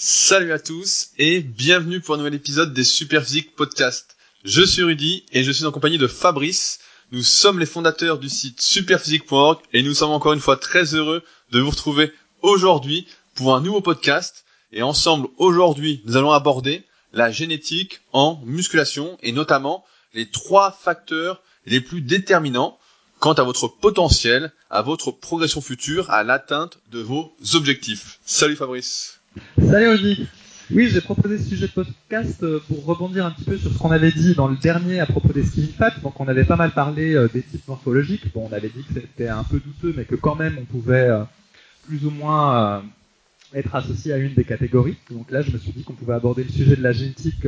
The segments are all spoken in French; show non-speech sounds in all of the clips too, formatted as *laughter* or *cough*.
Salut à tous et bienvenue pour un nouvel épisode des Superphysique Podcast. Je suis Rudy et je suis en compagnie de Fabrice. Nous sommes les fondateurs du site superphysique.org et nous sommes encore une fois très heureux de vous retrouver aujourd'hui pour un nouveau podcast. Et ensemble, aujourd'hui, nous allons aborder la génétique en musculation et notamment les trois facteurs les plus déterminants quant à votre potentiel, à votre progression future, à l'atteinte de vos objectifs. Salut Fabrice. Salut Rudy. Oui, j'ai proposé ce sujet de podcast euh, pour rebondir un petit peu sur ce qu'on avait dit dans le dernier à propos des skin fat. Donc on avait pas mal parlé euh, des types morphologiques. Bon, on avait dit que c'était un peu douteux, mais que quand même on pouvait euh, plus ou moins être associé à une des catégories. Donc là, je me suis dit qu'on pouvait aborder le sujet de la génétique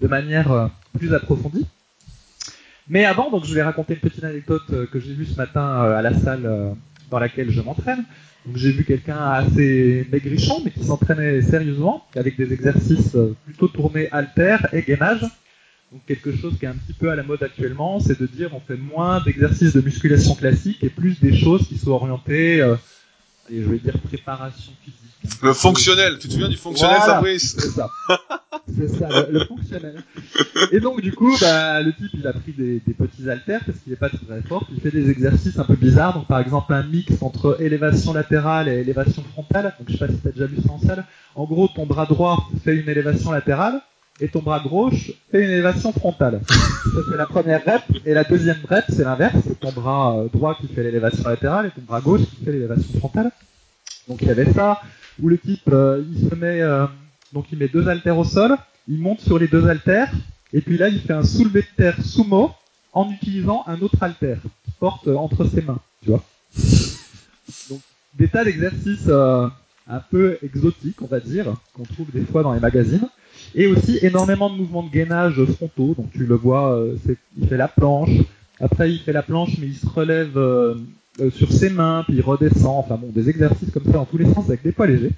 de manière plus approfondie. Mais avant, donc je vais raconter une petite anecdote que j'ai vue ce matin à la salle dans laquelle je m'entraîne. J'ai vu quelqu'un assez maigrichon, mais qui s'entraînait sérieusement, avec des exercices euh, plutôt tournés alter et gainage. Donc quelque chose qui est un petit peu à la mode actuellement, c'est de dire on fait moins d'exercices de musculation classique et plus des choses qui sont orientées, euh, je vais dire préparation physique. Le fonctionnel, tu te souviens du fonctionnel Fabrice C'est ça. c'est ça, le, fonctionnel. Et donc du coup, bah, le type il a pris des, petits haltères parce qu'il n'est pas très fort, il fait des exercices un peu bizarres, donc par exemple un mix entre élévation latérale et élévation frontale. Donc je sais pas si tu as déjà vu ça en salle. En gros, ton bras droit fait une élévation latérale et ton bras gauche fait une élévation frontale. *laughs* ça c'est la première rep et la deuxième rep c'est l'inverse, c'est ton bras euh, droit qui fait l'élévation latérale et ton bras gauche qui fait l'élévation frontale. Donc il y avait ça où le type euh, il se met euh, donc il met deux haltères au sol, il monte sur les deux haltères et puis là il fait un soulevé de terre sumo en utilisant un autre haltère qu'il porte euh, entre ses mains, tu vois. Donc des tas d'exercices un peu exotiques, on va dire, qu'on trouve des fois dans les magazines. Et aussi énormément de mouvements de gainage frontaux. Donc tu le vois, il fait la planche. Après il fait la planche, mais il se relève euh, sur ses mains, puis il redescend, enfin bon, des exercices comme ça dans tous les sens avec des poids légers.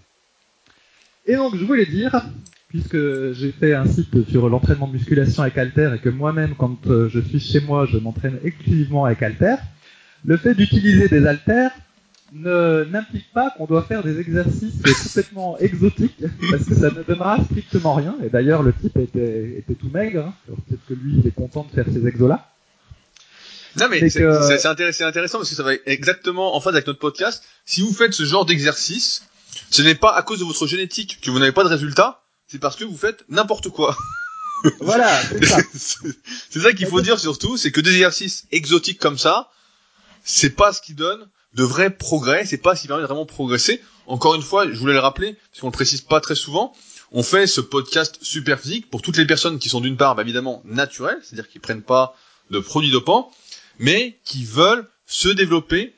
Et donc je voulais dire, puisque j'ai fait un site sur l'entraînement de musculation avec Alter et que moi-même quand euh, je suis chez moi je m'entraîne exclusivement avec Alter, le fait d'utiliser des haltères n'implique pas qu'on doit faire des exercices complètement exotiques parce que ça ne donnera strictement rien. Et d'ailleurs le type était, était tout maigre, hein. peut-être que lui il est content de faire ces exos là. Non mais c'est intéressant, intéressant parce que ça va exactement en phase avec notre podcast. Si vous faites ce genre d'exercice, ce n'est pas à cause de votre génétique que vous n'avez pas de résultat, c'est parce que vous faites n'importe quoi. *laughs* Voilà, c'est ça. *laughs* c'est ça qu'il faut dire surtout, c'est que des exercices exotiques comme ça, c'est pas ce qui donne de vrais progrès, c'est pas ce qui permet de vraiment progresser. Encore une fois, je voulais le rappeler, parce qu'on le précise pas très souvent, on fait ce podcast super physique pour toutes les personnes qui sont d'une part, bah, évidemment, naturelles, c'est-à-dire qui prennent pas de produits dopants, mais qui veulent se développer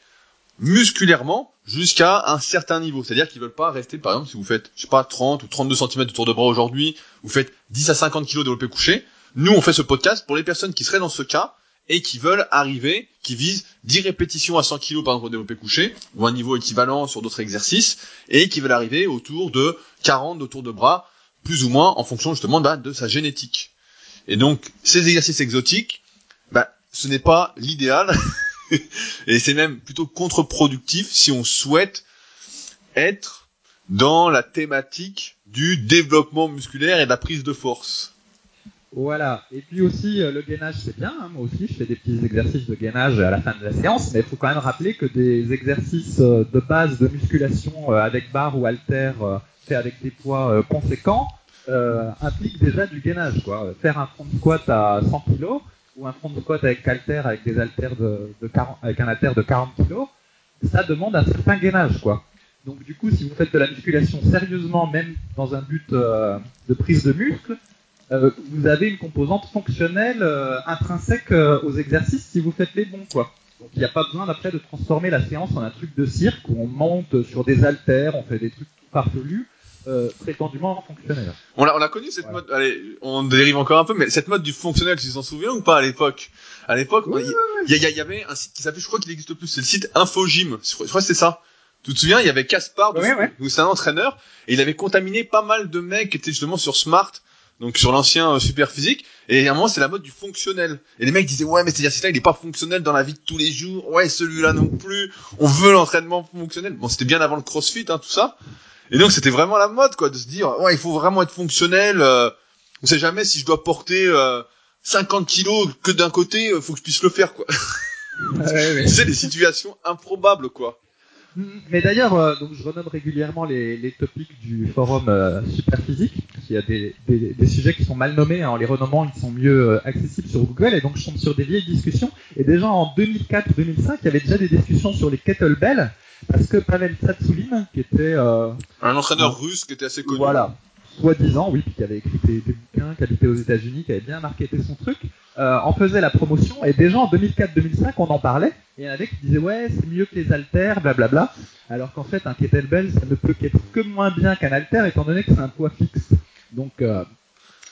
musculairement jusqu'à un certain niveau. C'est-à-dire qu'ils veulent pas rester, par exemple, si vous faites, je sais pas, 30 ou 32 cm de tour de bras aujourd'hui, vous faites 10 à 50 kg développé couché. Nous, on fait ce podcast pour les personnes qui seraient dans ce cas et qui veulent arriver, qui visent 10 répétitions à 100 kg par exemple au développé couché, ou un niveau équivalent sur d'autres exercices, et qui veulent arriver autour de 40 de tour de bras, plus ou moins en fonction justement bah, de sa génétique. Et donc, ces exercices exotiques, bah, ce n'est pas l'idéal *laughs* et c'est même plutôt contre-productif si on souhaite être dans la thématique du développement musculaire et de la prise de force. Voilà. Et puis aussi, euh, le gainage, c'est bien. Hein. Moi aussi, je fais des petits exercices de gainage à la fin de la séance, mais il faut quand même rappeler que des exercices euh, de base de musculation euh, avec barre ou halter fait avec des poids conséquents impliquent déjà du gainage. Faire un front squat à 100 kg, ou un front squat avec halter, avec des haltères de, de 40, avec un haltère de 40 kg, ça demande un certain gainage, quoi. Donc du coup, si vous faites de la musculation sérieusement, même dans un but de prise de muscle, euh, vous avez une composante fonctionnelle euh, intrinsèque aux exercices si vous faites les bons, quoi. Donc il n'y a pas besoin d'après de transformer la séance en un truc de cirque où on monte sur des haltères, on fait des trucs tout farfelus euh, prétendument fonctionnel. On l'a, on a connu cette mode. Allez, on dérive encore un peu, mais cette mode du fonctionnel, tu t'en souviens ou pas à l'époque? À l'époque, il y, y, avait un site qui s'appelait, je crois qu'il existe plus, c'est le site Infogym. Je crois que c'est ça. Tu te souviens, il y avait Caspar, où c'est un entraîneur, et il avait contaminé pas mal de mecs qui étaient justement sur Smart, donc sur l'ancien euh, super physique. Et à un moment, c'est la mode du fonctionnel. Et les mecs disaient ouais, mais cet exercice-là, il est pas fonctionnel dans la vie de tous les jours. Ouais, celui-là non plus. On veut l'entraînement fonctionnel. Bon, c'était bien avant le CrossFit, hein, tout ça. Et donc c'était vraiment la mode quoi de se dire ouais il faut vraiment être fonctionnel. Euh, on sait jamais si je dois porter euh, 50 kilos que d'un côté, euh, faut que je puisse le faire quoi. Ouais, *laughs* c'est des situations improbables quoi. Mais d'ailleurs, euh, donc je renomme régulièrement les, les topics du forum euh, Superphysique. Il y a des, des, des, sujets qui sont mal nommés, hein. en les renommant, ils sont mieux euh, accessibles sur Google. Et donc je tombe sur des vieilles discussions. Et déjà en 2004-2005, il y avait déjà des discussions sur les kettlebells. Parce que Pavel Tsatsouline, qui était... un entraîneur russe qui était assez connu. Voilà, soi-disant, oui, puis qui avait écrit des, des bouquins, qui habitait aux États-Unis, qui avait bien marketé son truc, euh, en faisait la promotion. Et déjà en 2004-2005, on en parlait. Et il y en avait qui disaient ouais, c'est mieux que les haltères, blablabla. Alors qu'en fait, un kettlebell, ça ne peut qu'être que moins bien qu'un haltère, étant donné que c'est un poids fixe. Donc, euh,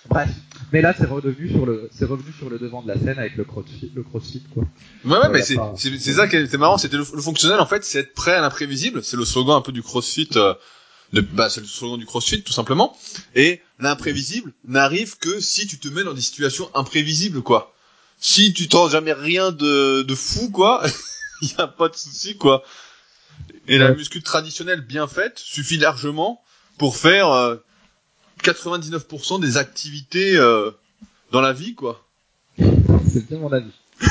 bref. Mais là, c'est revenu sur le, c'est revenu sur le devant de la scène avec le crossfit, le crossfit quoi. Ouais, ouais, mais c'est, c'est, c'est ça qui était marrant. C'était le, le, fonctionnel, en fait, c'est être prêt à l'imprévisible. C'est le slogan un peu du crossfit. Euh, de, bah, c'est le slogan du crossfit, tout simplement. Et l'imprévisible n'arrive que si tu te mets dans des situations imprévisibles, quoi. Si tu tends jamais rien de, de fou, quoi, il *laughs* y a pas de souci, quoi. Et la muscu traditionnelle bien faite suffit largement pour faire euh, 99% des activités euh, dans la vie, quoi. C'est bien mon avis. *laughs*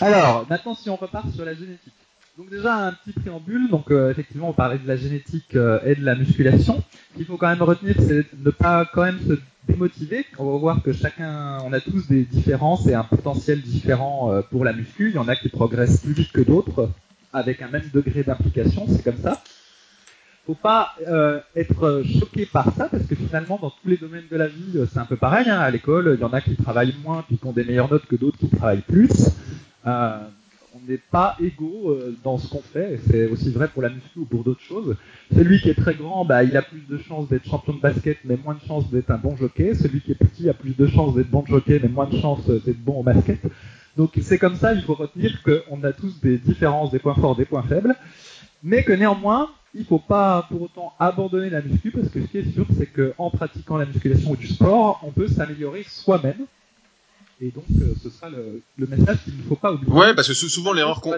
Alors, maintenant, si on repart sur la génétique. Donc déjà un petit préambule, donc euh, effectivement on parlait de la génétique euh, et de la musculation. Ce qu'il faut quand même retenir, c'est ne pas quand même se démotiver. On va voir que chacun, on a tous des différences et un potentiel différent euh, pour la muscu. Il y en a qui progressent plus vite que d'autres, avec un même degré d'implication, c'est comme ça. Faut pas être choqué par ça parce que finalement dans tous les domaines de la vie c'est un peu pareil. Hein. À l'école, il y en a qui travaillent moins puis qui ont des meilleures notes que d'autres qui travaillent plus. On n'est pas égaux euh, dans ce qu'on fait, et c'est aussi vrai pour la muscu ou pour d'autres choses. Celui qui est très grand, bah, il a plus de chances d'être champion de basket, mais moins de chances d'être un bon jockey. Celui qui est petit a plus de chances d'être bon jockey, mais moins de chances d'être bon au basket. Donc c'est comme ça, il faut retenir qu'on a tous des différences, des points forts, des points faibles, mais que néanmoins, il faut pas pour autant abandonner la muscu, parce que ce qui est sûr, c'est qu'en pratiquant la musculation ou du sport, on peut s'améliorer soi-même. Et donc, euh, ce sera le, le message qu'il ne faut pas oublier. Ouais, parce que souvent l'erreur qu'on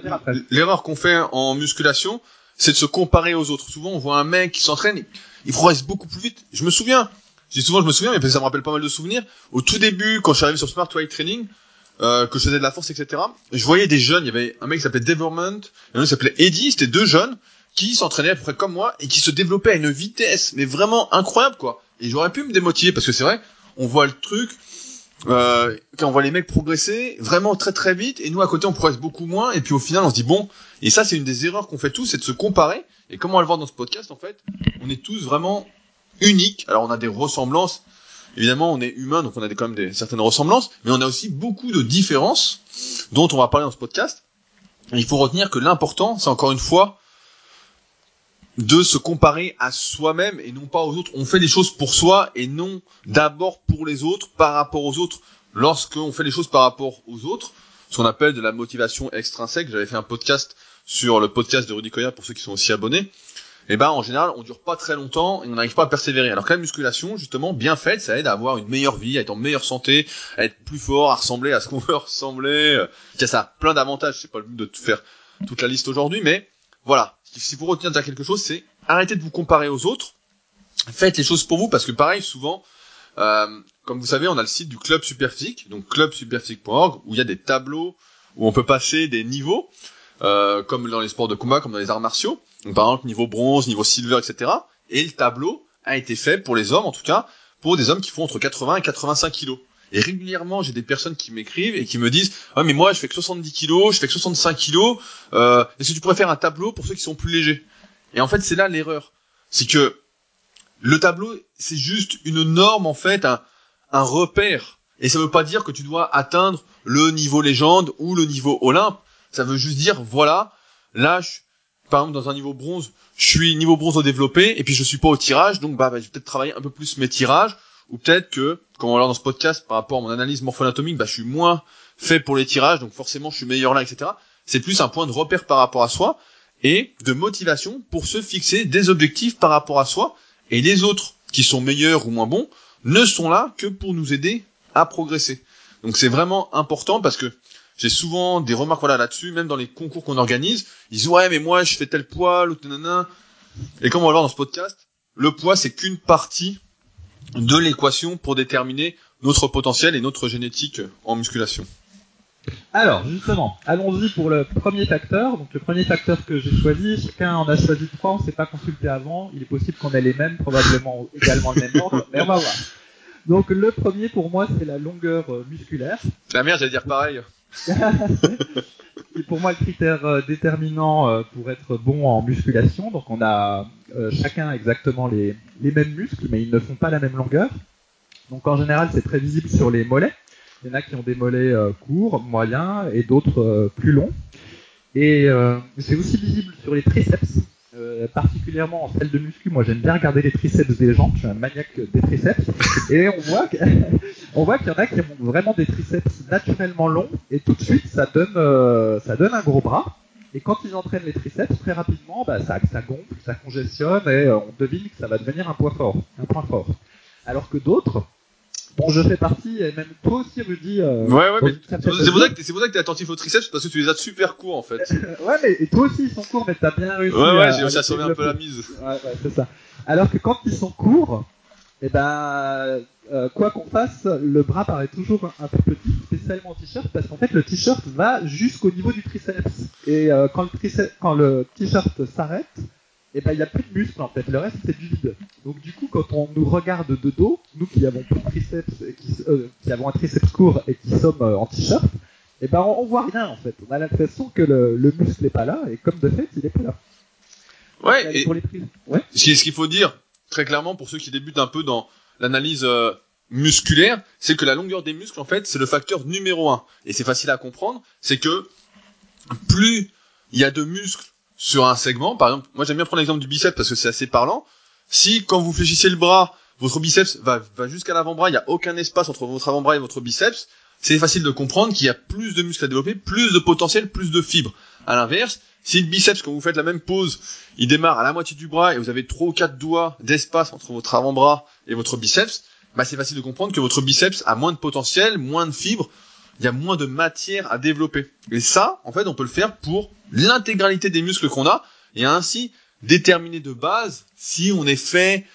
l'erreur qu'on fait en musculation, c'est de se comparer aux autres. Souvent, on voit un mec qui s'entraîne, il progresse beaucoup plus vite. Je me souviens, je dis souvent je me souviens, mais ça me rappelle pas mal de souvenirs. Au tout début, quand je suis arrivé sur Smart Weight Training, euh, que je faisais de la force, etc. Je voyais des jeunes. Il y avait un mec qui s'appelait Deverment, et un autre qui s'appelait Eddie. C'était deux jeunes qui s'entraînaient à peu près comme moi et qui se développaient à une vitesse, mais vraiment incroyable, quoi. Et j'aurais pu me démotiver parce que c'est vrai, on voit le truc. Euh, quand on voit les mecs progresser vraiment très très vite et nous à côté on progresse beaucoup moins et puis au final on se dit bon et ça c'est une des erreurs qu'on fait tous c'est de se comparer. Et comme on va le voir dans ce podcast en fait on est tous vraiment uniques. Alors on a des ressemblances. Évidemment on est humain donc on a quand même des certaines ressemblances mais on a aussi beaucoup de différences dont on va parler dans ce podcast. Il faut retenir que l'important c'est encore une fois de se comparer à soi-même et non pas aux autres. On fait les choses pour soi et non d'abord pour les autres par rapport aux autres. Lorsqu'on fait les choses par rapport aux autres, ce qu'on appelle de la motivation extrinsèque, j'avais fait un podcast sur le podcast de Rudy Koya pour ceux qui sont aussi abonnés, et ben en général on dure pas très longtemps et on n'arrive pas à persévérer. Alors que la musculation, justement, bien faite, ça aide à avoir une meilleure vie, à être en meilleure santé, à être plus fort, à ressembler à ce qu'on *laughs* veut ressembler. Ça a plein d'avantages, c'est pas le but de faire toute la liste aujourd'hui, mais voilà, si vous retenez dire quelque chose, c'est arrêtez de vous comparer aux autres. Faites les choses pour vous parce que pareil, souvent, euh, comme vous savez, on a le site du club Superphysique, donc clubsuperphysique.org, où il y a des tableaux où on peut passer des niveaux, euh, comme dans les sports de combat, comme dans les arts martiaux. Donc, par exemple, niveau bronze, niveau silver, etc. Et le tableau a été fait pour les hommes, en tout cas, pour des hommes qui font entre 80 et 85 kilos. Et régulièrement, j'ai des personnes qui m'écrivent et qui me disent "Ah mais moi, je fais que 70 kilos, je fais que 65 kilos. Euh, Est-ce que tu pourrais faire un tableau pour ceux qui sont plus légers? Et en fait, c'est là l'erreur, c'est que le tableau, c'est juste une norme en fait, un, un repère. Et ça veut pas dire que tu dois atteindre le niveau légende ou le niveau Olympe. Ça veut juste dire voilà, là, je, par exemple dans un niveau bronze, je suis niveau bronze au développé et puis je suis pas au tirage, donc bah, bah je vais peut-être travailler un peu plus mes tirages ou peut-être que, comme on l'a dans ce podcast, par rapport à mon analyse morpho-anatomique, bah, je suis moins fait pour les tirages, donc forcément je suis meilleur là, etc. C'est plus un point de repère par rapport à soi et de motivation pour se fixer des objectifs par rapport à soi. Et les autres, qui sont meilleurs ou moins bons, ne sont là que pour nous aider à progresser. Donc c'est vraiment important parce que j'ai souvent des remarques voilà là-dessus, même dans les concours qu'on organise, ils disent ouais mais moi je fais tel poids, ou nanana. Et comme on va voir dans ce podcast, le poids c'est qu'une partie de l'équation pour déterminer notre potentiel et notre génétique en musculation. Alors, justement, allons-y pour le premier facteur. Donc, le premier facteur que j'ai choisi, chacun en a choisi trois, on ne s'est pas consulté avant. Il est possible qu'on ait les mêmes, probablement *laughs* également le même ordre, mais on va voir. Donc, le premier pour moi, c'est la longueur musculaire. La merde, j'allais dire pareil. C'est pour moi le critère euh, déterminant euh, pour être bon en musculation. Donc, on a chacun exactement les, mêmes muscles, mais ils ne font pas la même longueur. Donc, en général, c'est très visible sur les mollets. Il y en a qui ont des mollets euh, courts, moyens et d'autres euh, plus longs. Et euh, c'est aussi visible sur les triceps, particulièrement en salle de muscu. Moi, j'aime bien regarder les triceps des gens. Je suis un maniaque des triceps. Et on voit *laughs* qu'il y en a qui ont vraiment des triceps naturellement longs et tout de suite, ça donne, donne un gros bras. Et quand ils entraînent les triceps, très rapidement, bah, ça, ça gonfle, ça congestionne et on devine que ça va devenir un point fort, un point fort. Alors que d'autres, Bon, je fais partie, et même toi aussi, Rudy. Euh, ouais, ouais, mais c'est pour ça que c'est pour ça que t'es attentif aux triceps, parce que tu les as super courts en fait. *laughs* ouais, mais et toi aussi ils sont courts, mais t'as bien réussi. Ouais, ouais, j'ai réussi à sauver un peu la mise. Ouais, ouais, c'est ça. Alors que quand ils sont courts, et eh ben, euh, quoi qu'on fasse, le bras paraît toujours un, peu petit, spécialement en t-shirt, parce qu'en fait le t-shirt va jusqu'au niveau du triceps. Et euh, quand le triceps, quand le t-shirt s'arrête, et eh ben il n'y a plus de muscles en fait, le reste c'est du vide. Donc du coup quand on nous regarde de dos, nous qui avons plus de triceps, et qui, euh, qui avons un triceps court et qui sommes euh, en t-shirt, et eh ben on, voit rien en fait. On a l'impression que le, le muscle n'est pas là et comme de fait il est pas là. Ouais. Et pour les ouais. Ce qu'il faut dire très clairement pour ceux qui débutent un peu dans l'analyse euh, musculaire, c'est que la longueur des muscles en fait c'est le facteur numéro un et c'est facile à comprendre, c'est que plus il y a de muscles sur un segment. Par exemple, moi j'aime bien prendre l'exemple du biceps parce que c'est assez parlant. Si quand vous fléchissez le bras, votre biceps va, jusqu'à l'avant-bras, il n'y a aucun espace entre votre avant-bras et votre biceps, c'est facile de comprendre qu'il y a plus de muscles à développer, plus de potentiel, plus de fibres. À l'inverse, si le biceps, quand vous faites la même pose, il démarre à la moitié du bras et vous avez trois ou quatre doigts d'espace entre votre avant-bras et votre biceps, bah c'est facile de comprendre que votre biceps a moins de potentiel, moins de fibres, il y a moins de matière à développer. Et ça, en fait, on peut le faire pour l'intégralité des muscles qu'on a et ainsi déterminer de base si on est fait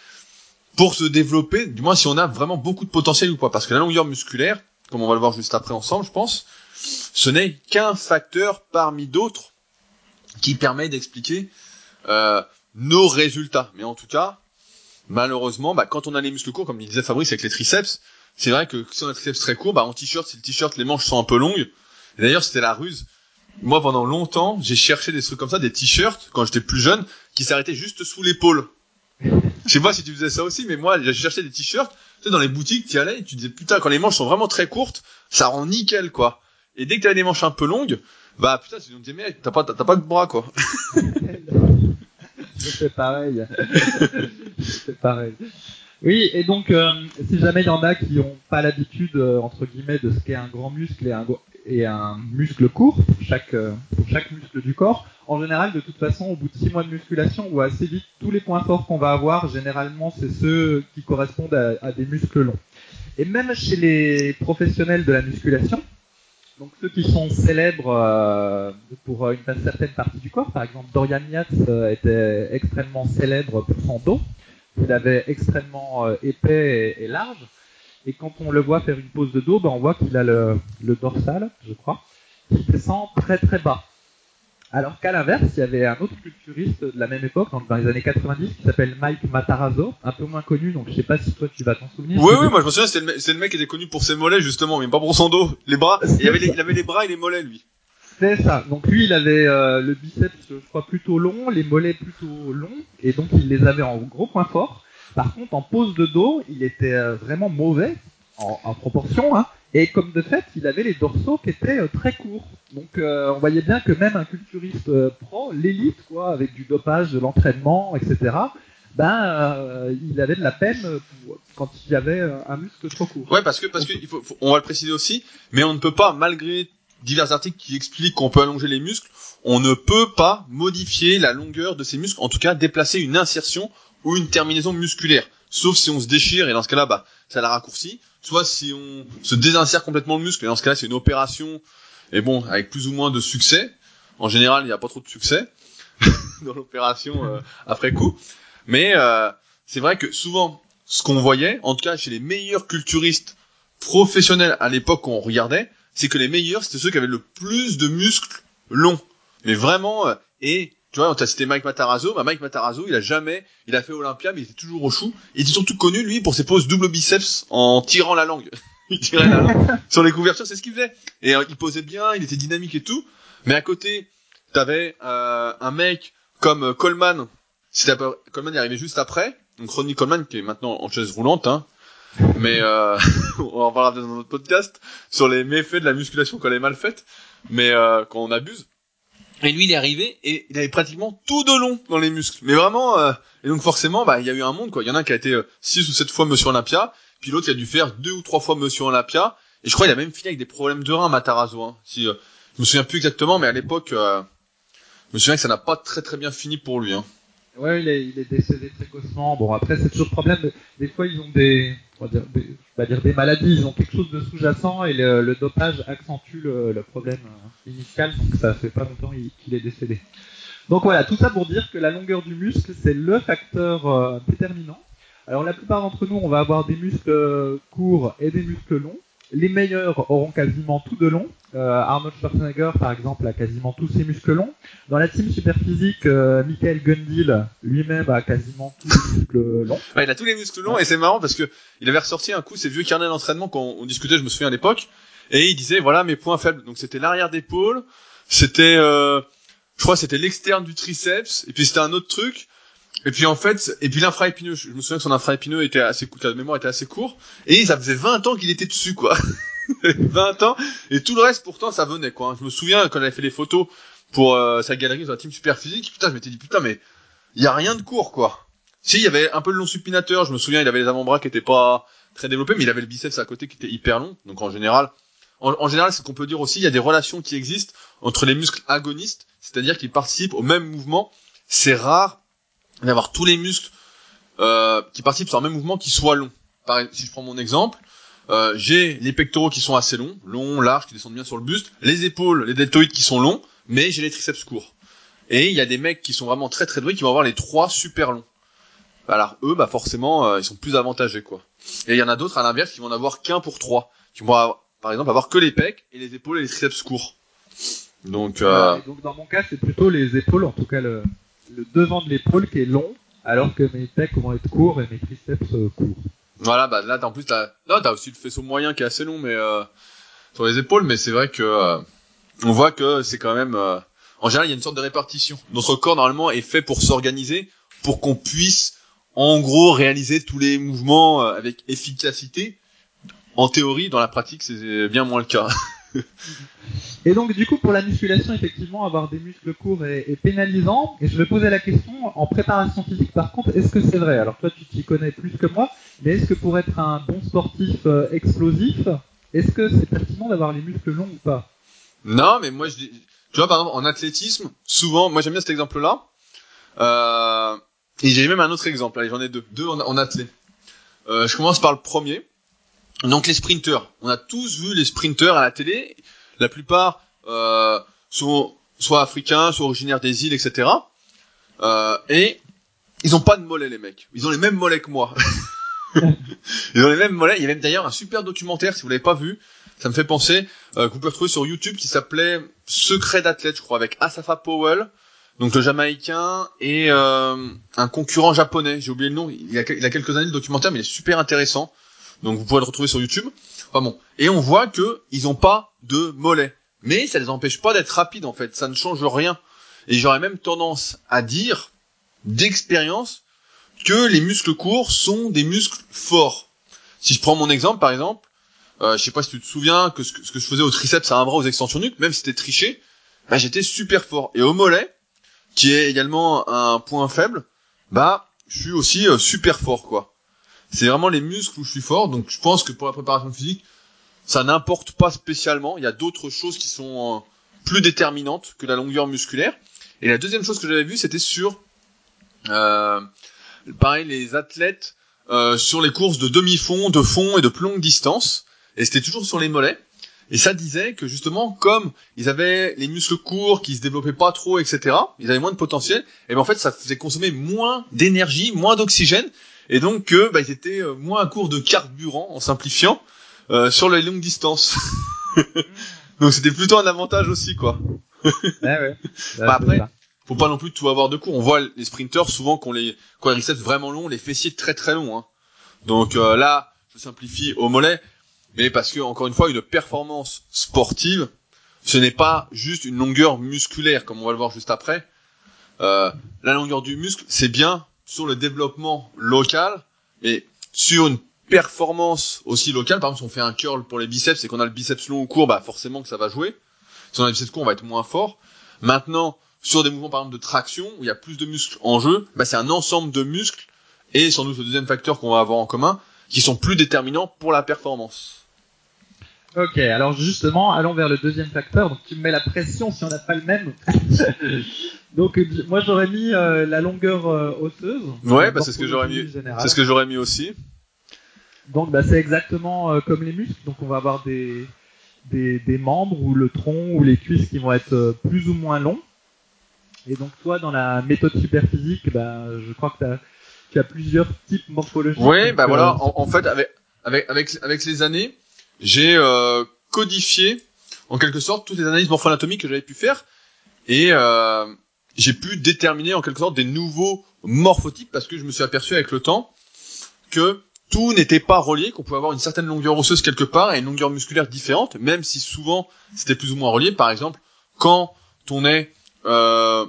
pour se développer, du moins si on a vraiment beaucoup de potentiel ou pas. Parce que la longueur musculaire, comme on va le voir juste après ensemble, je pense, ce n'est qu'un facteur parmi d'autres qui permet d'expliquer euh, nos résultats. Mais en tout cas, malheureusement, bah, quand on a les muscles courts, comme il disait Fabrice avec les triceps, c'est vrai que si on a triceps très court, bah en t-shirt, si le t-shirt les manches sont un peu longues. D'ailleurs, c'était la ruse. Moi, pendant longtemps, j'ai cherché des trucs comme ça, des t-shirts quand j'étais plus jeune, qui s'arrêtaient juste sous l'épaule. Je sais pas si tu faisais ça aussi, mais moi, j'ai cherché des t-shirts. Tu sais, dans les boutiques, tu y allais, et tu disais putain, quand les manches sont vraiment très courtes, ça rend nickel, quoi. Et dès que t'avais des manches un peu longues, bah putain, tu te mais t'as pas, t'as pas de bras, quoi. *laughs* Je fais pareil. *laughs* Je fais pareil. Oui, et donc, euh, si jamais il y en a qui n'ont pas l'habitude, euh, entre guillemets, de ce qu'est un grand muscle et un, muscle court pour chaque, euh, pour chaque muscle du corps, en général, de toute façon, au bout de six mois de musculation, ou assez vite, tous les points forts qu'on va avoir, généralement, c'est ceux qui correspondent à, à, des muscles longs. Et même chez les professionnels de la musculation, donc ceux qui sont célèbres pour une certaine partie du corps, par exemple Dorian Yates était extrêmement célèbre pour son dos, il avait extrêmement euh, épais et, large. Et quand on le voit faire une pose de dos, ben on voit qu'il a le, dorsal, je crois, qui descend très très bas. Alors qu'à l'inverse, il y avait un autre culturiste de la même époque, dans les années 90, qui s'appelle Mike Matarazzo, un peu moins connu, donc je sais pas si toi tu vas t'en souvenir. Oui, oui, moi je me souviens, c'est le, mec qui était connu pour ses mollets justement, mais pas pour son dos. Les bras, il avait les bras et les mollets lui. C'est ça. Donc lui, il avait euh, le biceps, je crois, plutôt long, les mollets plutôt longs, et donc il les avait en gros point fort. Par contre, en pose de dos, il était euh, vraiment mauvais en, proportion, hein, et comme de fait, il avait les dorsaux qui étaient euh, très courts. Donc on voyait bien que même un culturiste pro, l'élite, quoi, avec du dopage, de l'entraînement, etc. Ben, il avait de la peine quand il avait un muscle trop court. Ouais, parce que parce que on va le préciser aussi, mais on ne peut pas malgré divers articles qui expliquent qu'on peut allonger les muscles, on ne peut pas modifier la longueur de ces muscles, en tout cas déplacer une insertion ou une terminaison musculaire. Sauf si on se déchire et dans ce cas-là, bah, ça la raccourcit. Soit si on se désinsère complètement le muscle et dans ce cas-là, c'est une opération et bon, avec plus ou moins de succès. En général, il n'y a pas trop de succès. *laughs* dans l'opération euh, après coup. Mais euh, c'est vrai que souvent, ce qu'on voyait, en tout cas chez les meilleurs culturistes professionnels à l'époque qu'on regardait, c'est que les meilleurs, c'était ceux qui avaient le plus de muscles longs. Mais vraiment, euh, et tu vois, on t'a cité Mike Matarazzo, bah Mike Matarazzo, il a jamais, il a fait Olympia, mais il était toujours au chou. Il était surtout connu, lui, pour ses poses double biceps en tirant la langue. *laughs* il tirait la langue *laughs* sur les couvertures, c'est ce qu'il faisait. Et euh, il posait bien, il était dynamique et tout. Mais à côté, t'avais euh, un mec comme euh, Coleman. Coleman est arrivé juste après. Donc Ronnie Coleman, qui est maintenant en chaise roulante, hein. Mais euh, *laughs* on en parlera dans notre podcast sur les méfaits de la musculation quand elle est mal faite, mais euh, quand on abuse. Et lui, il est arrivé et il avait pratiquement tout de long dans les muscles. Mais vraiment, euh, et donc forcément, bah, il y a eu un monde, quoi. Il y en a un qui a été 6 ou 7 fois Monsieur Olympia, puis l'autre qui a dû faire deux ou trois fois Monsieur Olympia. Et je crois qu'il a même fini avec des problèmes de rein, Matarazzo. Hein. Si, euh, je me souviens plus exactement, mais à l'époque, euh, je me souviens que ça n'a pas très très bien fini pour lui. Hein. Ouais, il est, il est décédé précocement. Bon, après, c'est toujours le problème. Des fois, ils ont des, on va dire, des, maladies. Ils ont quelque chose de sous-jacent et le, dopage accentue le, problème euh, initial. Donc, ça fait pas longtemps il- qu'il est décédé. Donc voilà, tout ça pour dire que la longueur du muscle, c'est le facteur euh, déterminant. Alors, la plupart d'entre nous, on va avoir des muscles euh, courts et des muscles longs. Les meilleurs auront quasiment tout de long. Euh, Arnold Schwarzenegger, par exemple, a quasiment tous ses muscles longs. Dans la team Superphysique, euh, Michael Gundil lui-même a quasiment tous les muscles longs. Ouais, il a tous les muscles longs et c'est marrant parce que il avait ressorti un coup ses vieux carnets d'entraînement quand on discutait, je me souviens à l'époque, et il disait voilà mes points faibles. Donc c'était l'arrière d'épaule, c'était, euh, je crois c'était l'externe du triceps, et puis c'était un autre truc. Et puis en fait, et puis l'infraépineux, je me souviens que son infraépineux était assez court, la mémoire était assez court, et ça faisait 20 ans qu'il était dessus quoi. *laughs* 20 ans, et tout le reste pourtant ça venait quoi. Je me souviens quand elle avait fait les photos pour euh, sa galerie dans la team super physique, putain je m'étais dit putain mais il y a rien de court quoi. Si, il y avait un peu le long supinateur, je me souviens, il avait les avant-bras qui étaient pas très développés, mais il avait le biceps à côté qui était hyper long. Donc en général, en, en général, c'est ce qu'on peut dire aussi, il y a des relations qui existent entre les muscles agonistes, c'est-à-dire qu'ils participent au même mouvement. C'est rare d'avoir tous les muscles euh, qui participent sur un même mouvement qui soient longs. Par, si je prends mon exemple, euh, j'ai les pectoraux qui sont assez longs, longs, larges, qui descendent bien sur le buste, les épaules, les deltoïdes qui sont longs, mais j'ai les triceps courts. Et il y a des mecs qui sont vraiment très très doués qui vont avoir les trois super longs. Alors eux, bah forcément, euh, ils sont plus avantagés quoi. Et il y en a d'autres à l'inverse qui vont n'avoir qu'un pour trois, qui vont avoir, par exemple avoir que les pecs et les épaules et les triceps courts. Donc euh, donc dans mon cas, c'est plutôt les épaules, en tout cas le, le devant de l'épaule qui est long, alors que mes pecs vont être courts et mes triceps euh, courts. voilà, bah là en plus t'as, là t'as aussi le faisceau moyen qui est assez long, mais euh, sur les épaules, mais c'est vrai que euh, on voit que c'est quand même, euh, en général il y a une sorte de répartition. Notre corps normalement est fait pour s'organiser, pour qu'on puisse en gros réaliser tous les mouvements euh, avec efficacité. En théorie, dans la pratique, c'est bien moins le cas. *laughs* *laughs* Et donc du coup, pour la musculation, effectivement, avoir des muscles courts est, pénalisant. Et je vais poser la question, en préparation physique, par contre, est-ce que c'est vrai? Alors toi, tu t'y connais plus que moi, mais est-ce que pour être un bon sportif euh, explosif, est-ce que c'est pertinent d'avoir les muscles longs ou pas? Non, mais moi je tu vois par exemple en athlétisme, souvent, moi j'aime bien cet exemple-là. Euh, et j'ai même un autre exemple. J'en ai deux, deux en, en. Euh, je commence par le premier. Donc les sprinteurs. On a tous vu les sprinteurs à la télé. La plupart euh, sont soit africains, soit originaires des îles, etc. Euh, et ils ont pas de mollets les mecs. Ils ont les mêmes mollets que moi. *laughs* ils ont les mêmes mollets. Il y a même d'ailleurs un super documentaire si vous l'avez pas vu. Ça me fait penser euh, que vous pouvez retrouver sur YouTube qui s'appelait Secret d'athlète, je crois, avec Asafa Powell, donc le Jamaïcain et euh, un concurrent japonais. J'ai oublié le nom. Il y, a, a quelques années le documentaire, mais il est super intéressant. Donc vous pouvez le retrouver sur YouTube. Enfin bon. Et on voit que ils ont pas de mollets, mais ça les empêche pas d'être rapides en fait. Ça ne change rien. Et j'aurais même tendance à dire, d'expérience, que les muscles courts sont des muscles forts. Si je prends mon exemple, par exemple, euh, je sais pas si tu te souviens que ce, que ce que je faisais au triceps à un bras aux extensions nuques, même si c'était triché, bah j'étais super fort. Et au mollet, qui est également un point faible, bah je suis aussi euh, super fort quoi. C'est vraiment les muscles où je suis fort, donc je pense que pour la préparation physique, ça n'importe pas spécialement. Il y a d'autres choses qui sont euh, plus déterminantes que la longueur musculaire. Et la deuxième chose que j'avais vue, c'était sur, euh, pareil, les athlètes euh, sur les courses de demi-fond, de fond et de plus longue distance. Et c'était toujours sur les mollets. Et ça disait que justement, comme ils avaient les muscles courts, qui se développaient pas trop, etc., ils avaient moins de potentiel, et ben en fait, ça faisait consommer moins d'énergie, moins d'oxygène, et donc que bah, ils étaient euh, moins à court de carburant, en simplifiant, euh, sur les longues distances. *laughs* donc c'était plutôt un avantage aussi, quoi. ouais, *laughs* ouais. Bah, après, faut pas non plus tout avoir de court. On voit les sprinters souvent qu'on les quadriceps vraiment longs, les fessiers très très longs. Hein. Donc euh, là, je simplifie au mollet, mais parce que encore une fois, une performance sportive, ce n'est pas juste une longueur musculaire, comme on va le voir juste après. Euh, la longueur du muscle, c'est bien sur le développement local, mais sur une performance aussi locale, par exemple, si on fait un curl pour les biceps et qu'on a le biceps long ou court, bah forcément que ça va jouer. Si on a le biceps court, on va être moins fort. Maintenant, sur des mouvements par exemple de traction où il y a plus de muscles en jeu, bah, c'est un ensemble de muscles et sans doute le deuxième facteur qu'on va avoir en commun qui sont plus déterminants pour la performance. Ok, alors justement, allons vers le deuxième facteur. Donc tu me mets la pression si on n'a pas le même. *laughs* Donc moi j'aurais mis euh, la longueur euh, osseuse. Ouais, bah c'est ce que j'aurais mis. C'est ce que j'aurais mis aussi. Donc bah, c'est exactement euh, comme les muscles. Donc on va avoir des, des, des membres ou le tronc ou les cuisses qui vont être plus ou moins longs. Et donc toi, dans la méthode superphysique, bah, je crois que tu as plusieurs types morphologiques. Oui, bah voilà. Euh, en, fait, avec avec avec avec les années, j'ai euh, codifié en quelque sorte toutes les analyses morpho-anatomiques que j'avais pu faire et euh, j'ai pu déterminer en quelque sorte des nouveaux morphotypes parce que je me suis aperçu avec le temps que tout n'était pas relié, qu'on pouvait avoir une certaine longueur osseuse quelque part et une longueur musculaire différente, même si souvent c'était plus ou moins relié. Par exemple, quand on est euh,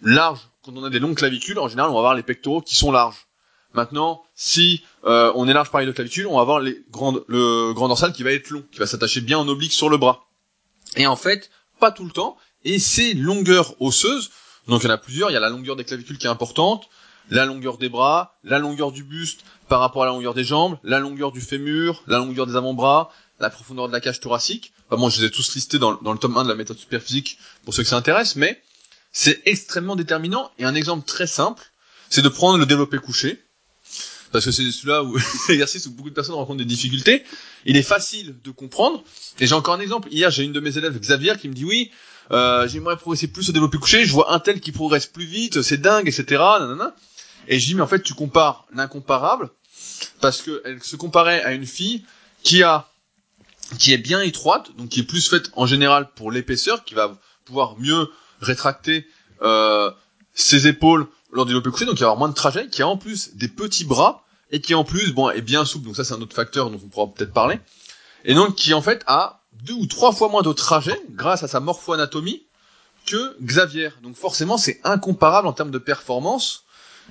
large, quand on a des longues clavicules, en général, on va avoir les pectoraux qui sont larges. Maintenant, si euh, on est large pareil de clavicules, on va avoir les grandes, le grand dorsal qui va être long, qui va s'attacher bien en oblique sur le bras. Et en fait, pas tout le temps. Et ces longueurs osseuses, donc il y en a plusieurs, il y a la longueur des clavicules qui est importante, la longueur des bras, la longueur du buste par rapport à la longueur des jambes, la longueur du fémur, la longueur des avant-bras, la profondeur de la cage thoracique. Enfin bon, je les ai tous listés dans, dans le tome 1 de la méthode superphysique pour ceux que ça intéresse, mais c'est extrêmement déterminant. Et un exemple très simple, c'est de prendre le développé couché. Parce que c'est celui-là où *laughs* l'exercice où beaucoup de personnes rencontrent des difficultés. Il est facile de comprendre. Et j'ai encore un exemple. Hier, j'ai une de mes élèves, Xavier, qui me dit oui, euh, j'aimerais progresser plus au développé couché. Je vois un tel qui progresse plus vite, c'est dingue, etc. Et je dis mais en fait tu compares l'incomparable parce qu'elle se comparait à une fille qui a qui est bien étroite, donc qui est plus faite en général pour l'épaisseur, qui va pouvoir mieux rétracter euh, ses épaules lors du développé couché, donc il va avoir moins de trajet, qui a en plus des petits bras et qui en plus bon est bien souple, donc ça c'est un autre facteur dont on pourra peut-être parler, et donc qui en fait a deux ou trois fois moins de trajet grâce à sa morpho-anatomie que Xavier. Donc forcément c'est incomparable en termes de performance,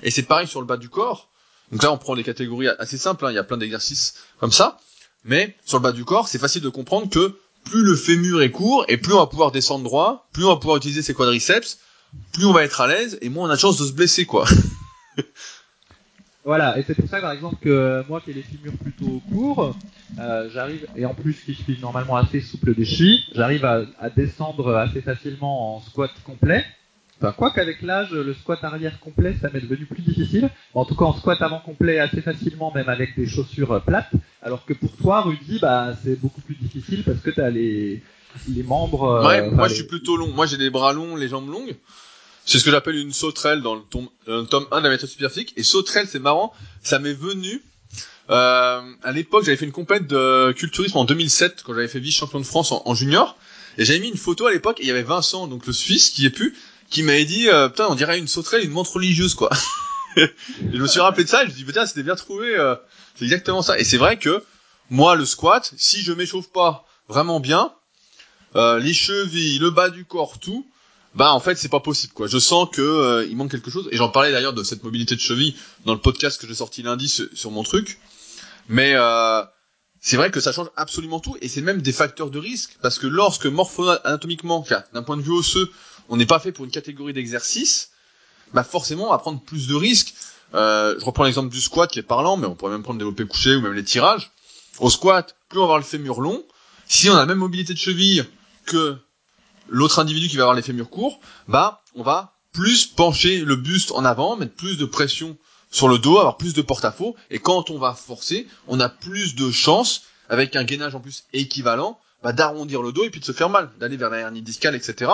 et c'est pareil sur le bas du corps. Donc là on prend des catégories assez simples, hein. il y a plein d'exercices comme ça, mais sur le bas du corps c'est facile de comprendre que plus le fémur est court et plus on va pouvoir descendre droit, plus on va pouvoir utiliser ses quadriceps, plus on va être à l'aise et moins on a de chance de se blesser quoi. *laughs* voilà, et c'est pour ça par exemple que moi qui ai les fémurs plutôt courts, euh, j'arrive et en plus qui suis normalement assez souple des chevilles, j'arrive à, descendre assez facilement en squat complet. Enfin, quoi qu'avec l'âge, le squat arrière complet, ça m'est devenu plus difficile. En tout cas, en squat avant complet, assez facilement, même avec des chaussures plates. Alors que pour toi, Rudy, bah, c'est beaucoup plus difficile parce que tu as les, les membres. Euh, ouais, moi je suis plutôt long. Moi j'ai des bras longs, les jambes longues. C'est ce que j'appelle une sauterelle dans le tome, le tome 1 de la méthode superphysique. Et sauterelle, c'est marrant, ça m'est venu. Euh, à l'époque, j'avais fait une compète de culturisme en 2007 quand j'avais fait vice-champion de France en, junior. Et j'avais mis une photo à l'époque et il y avait Vincent, donc le Suisse, qui est pu, qui m'avait dit, euh, putain, on dirait une sauterelle, une montre religieuse, quoi. *laughs* et je me suis rappelé de ça et je me suis dit, putain, c'était bien trouvé. Euh, c'est exactement ça. Et c'est vrai que moi, le squat, si je m'échauffe pas vraiment bien, euh, les chevilles, le bas du corps, tout, bah en fait c'est pas possible quoi. Je sens que euh, il manque quelque chose. Et j'en parlais d'ailleurs de cette mobilité de cheville dans le podcast que j'ai sorti lundi sur, mon truc. Mais euh, c'est vrai que ça change absolument tout et c'est même des facteurs de risque parce que lorsque morpho-anatomiquement, d'un point de vue osseux, on n'est pas fait pour une catégorie d'exercice, bah forcément on va prendre plus de risques. Euh, je reprends l'exemple du squat qui est parlant, mais on pourrait même prendre le développé couché ou même les tirages. Au squat, plus on va avoir le fémur long, si on a la même mobilité de cheville que l'autre individu qui va avoir les fémurs courts, bah on va plus pencher le buste en avant, mettre plus de pression sur le dos, avoir plus de porte-à-faux, et quand on va forcer, on a plus de chances, avec un gainage en plus équivalent, bah, d'arrondir le dos et puis de se faire mal, d'aller vers la hernie discale, etc.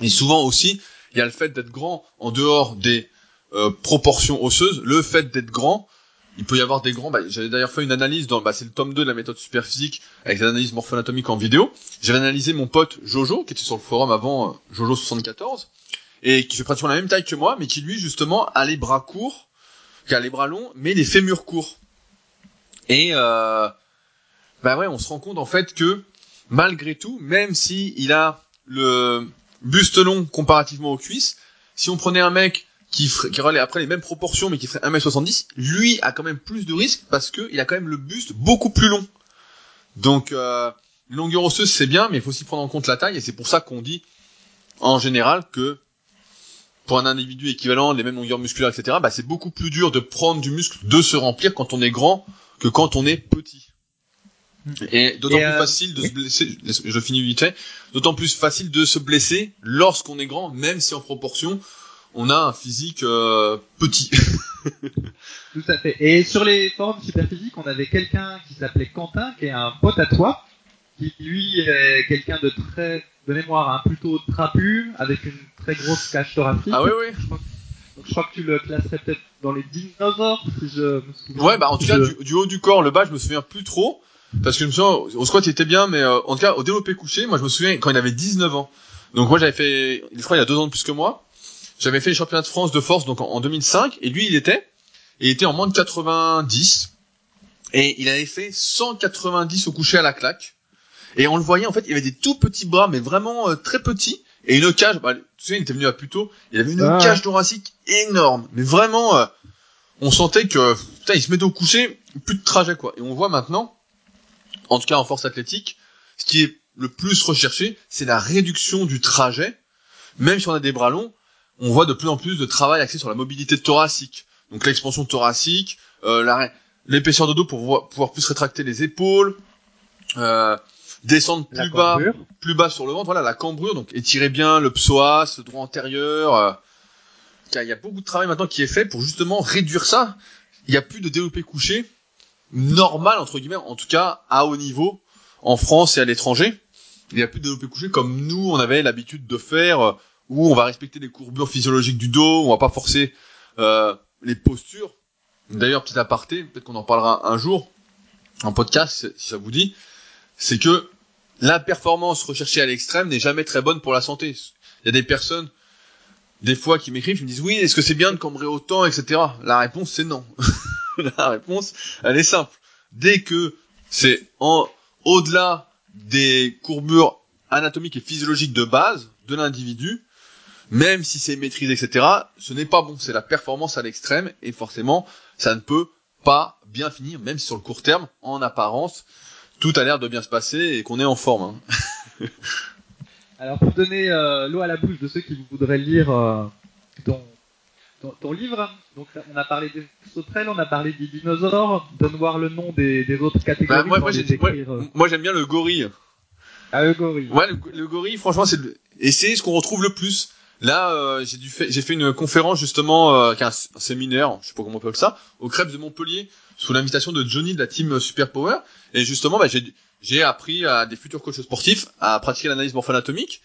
Et souvent aussi, il y a le fait d'être grand en dehors des euh, proportions osseuses, le fait d'être grand, il peut y avoir des grands. Bah, J'avais d'ailleurs fait une analyse dans, bah, c'est le tome 2 de la méthode superphysique avec des analyses morpho-anatomiques en vidéo. J'avais analysé mon pote Jojo qui était sur le forum avant euh, Jojo 74 et qui fait pratiquement la même taille que moi, mais qui lui justement a les bras courts, qui a les bras longs, mais les fémurs courts. Et euh, bah ouais, on se rend compte en fait que malgré tout, même si il a le buste long comparativement aux cuisses, si on prenait un mec qui, ferait, qui aurait après les mêmes proportions mais qui ferait 1m70, lui a quand même plus de risques parce que il a quand même le buste beaucoup plus long. Donc euh, longueur osseuse c'est bien, mais il faut aussi prendre en compte la taille et c'est pour ça qu'on dit en général que pour un individu équivalent, les mêmes longueurs musculaires, etc., bah, c'est beaucoup plus dur de prendre du muscle, de se remplir quand on est grand que quand on est petit. Et d'autant plus euh, facile de se blesser, je finis vite fait, d'autant plus facile de se blesser lorsqu'on est grand, même si en proportion, on a un physique euh, petit. *laughs* Tout à fait. Et sur les forums superphysiques, on avait quelqu'un qui s'appelait Quentin, qui est un pote à toi, qui lui est quelqu'un de très, de mémoire, hein, plutôt trapu, avec une très grosse cage thoracique. ah oui, oui. Donc je crois que tu le classerais peut-être dans les dinosaures, si je me souviens. Ouais, bah en tout cas, je- du, du haut du corps, le bas, je me souviens plus trop. Parce que je me souviens, au squat, il était bien, mais euh, en tout cas, au développé couché, moi, je me souviens quand il avait 19 ans. Donc moi, j'avais fait, je crois, il y a deux ans de plus que moi. J'avais fait les championnats de France de force, donc en, en 2005, et lui, il était, et il était en moins de 90, et il avait fait 190 au coucher à la claque. Et on le voyait, en fait, il avait des tout petits bras, mais vraiment euh, très petits, et une cage, bah, tu sais, il était venu à Puto, il avait une Ah cage thoracique énorme, mais vraiment, euh, on sentait que, putain, il se mettait au coucher, plus de trajet, quoi. Et on voit maintenant, en tout cas en force athlétique, ce qui est le plus recherché, c'est la réduction du trajet. Même si on a des bras longs, on voit de plus en plus de travail axé sur la mobilité thoracique. Donc l'expansion thoracique, euh, l'épaisseur de dos pour pouvoir, pouvoir plus rétracter les épaules, euh, descendre la plus bas, plus bas sur le ventre, voilà la cambrure, donc étirer bien le psoas, le droit antérieur. euh, il y a beaucoup de travail maintenant qui est fait pour justement réduire ça. Il n'y a plus de développé couché normal entre guillemets, en tout cas à haut niveau en France et à l'étranger. Il n'y a plus de développé couché comme nous on avait l'habitude de faire, euh, où on va respecter les courbures physiologiques du dos, on va pas forcer euh, les postures. D'ailleurs, petit aparté, peut-être qu'on en parlera un jour en podcast si ça vous dit, c'est que la performance recherchée à l'extrême n'est jamais très bonne pour la santé. Il y a des personnes, des fois, qui m'écrivent, qui me disent oui, est-ce que c'est bien de cambrer autant, etc. La réponse c'est non. *laughs* la réponse, elle est simple. Dès que c'est en au-delà des courbures anatomiques et physiologiques de base de l'individu, même si c'est maîtrisé, etc., ce n'est pas bon. C'est la performance à l'extrême et forcément, ça ne peut pas bien finir, même sur le court terme, en apparence, tout a l'air de bien se passer et qu'on est en forme. hein. *laughs* Alors pour donner euh, l'eau à la bouche de ceux qui voudraient lire euh, ton, ton, ton livre, donc on a parlé des sauterelles, on a parlé des dinosaures, donne voir le nom des, des autres catégories. Bah, moi, moi, euh, j'aime bien le gorille. à eux, gorille. Ouais, le, le gorille, franchement, c'est le- et c'est ce qu'on retrouve le plus. Là, euh, j'ai dû fait, j'ai fait une conférence justement, euh, un, séminaire, je sais pas comment on peut ça, au Crêpes de Montpellier, sous l'invitation de Johnny de la team Super Power. Et justement, bah, j'ai, appris à des futurs coachs sportifs à pratiquer l'analyse morpho-anatomique.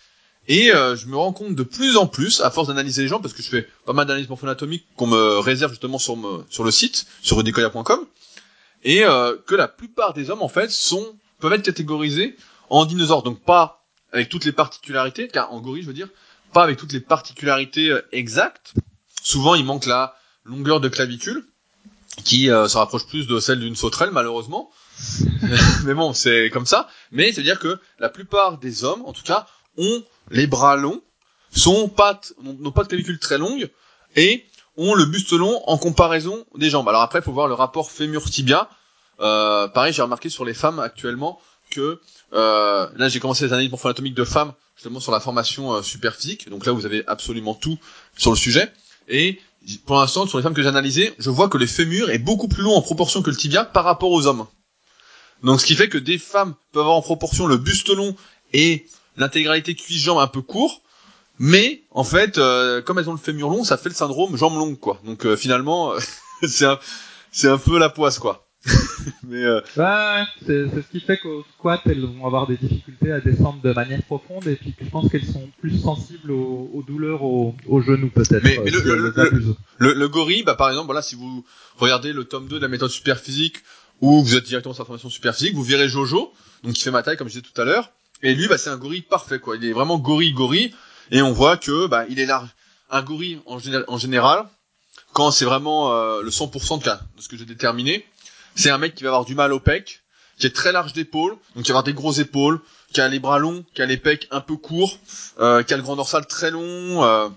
Et euh, je me rends compte de plus en plus, à force d'analyser les gens, parce que je fais pas mal d'analyses morpho-anatomiques qu'on me réserve justement sur, me- sur le site, sur rudicoya.com, et euh, que la plupart des hommes, en fait, sont peuvent être catégorisés en dinosaures. Donc pas avec toutes les particularités, car en gorille, je veux dire, pas avec toutes les particularités euh, exactes. Souvent, il manque la longueur de clavicule, qui euh, se rapproche plus de celle d'une sauterelle, malheureusement. *laughs* Mais bon, c'est comme ça. Mais c'est-à-dire que la plupart des hommes, en tout cas, ont les bras longs, sont pas n'ont pas de clavicule très longue, et ont le buste long en comparaison des jambes. Alors après, il faut voir le rapport fémur-tibia. Euh, pareil, j'ai remarqué sur les femmes actuellement que euh, là, j'ai commencé les analyses morpho-anatomiques de femmes, justement sur la formation euh, super physique. Donc là, vous avez absolument tout sur le sujet. Et pour l'instant, sur les femmes que j'ai analysées, je vois que les fémurs est beaucoup plus long en proportion que le tibia par rapport aux hommes. Donc ce qui fait que des femmes peuvent avoir en proportion le buste long et l'intégralité cuisse-jambe un peu court, mais en fait, euh, comme elles ont le fémur long, ça fait le syndrome jambe longue, quoi. Donc euh, finalement, *laughs* c'est c'est un peu la poisse, quoi. *laughs* mais euh... ouais, c'est ce qui fait qu'au squat, elles vont avoir des difficultés à descendre de manière profonde et puis je pense qu'elles sont plus sensibles aux, aux douleurs au, au genou peut-être. Mais, mais si le, le, le, le gorille, bah, par exemple, voilà, si vous regardez le tome 2 de la méthode super physique ou vous êtes directement sur la formation super physique, vous verrez Jojo, donc qui fait ma taille comme je disais tout à l'heure, et lui, bah, c'est un gorille parfait, quoi. Il est vraiment gorille, gorille, et on voit que, bah, il est large. Un gorille, en, général, en général quand c'est vraiment euh, le 100% de, cas, de ce que j'ai déterminé, c'est un mec qui va avoir du mal au pec, qui est très large d'épaule, donc qui va avoir des grosses épaules, qui a les bras longs, qui a les pecs un peu courts, euh, qui a le grand dorsal très long, euh,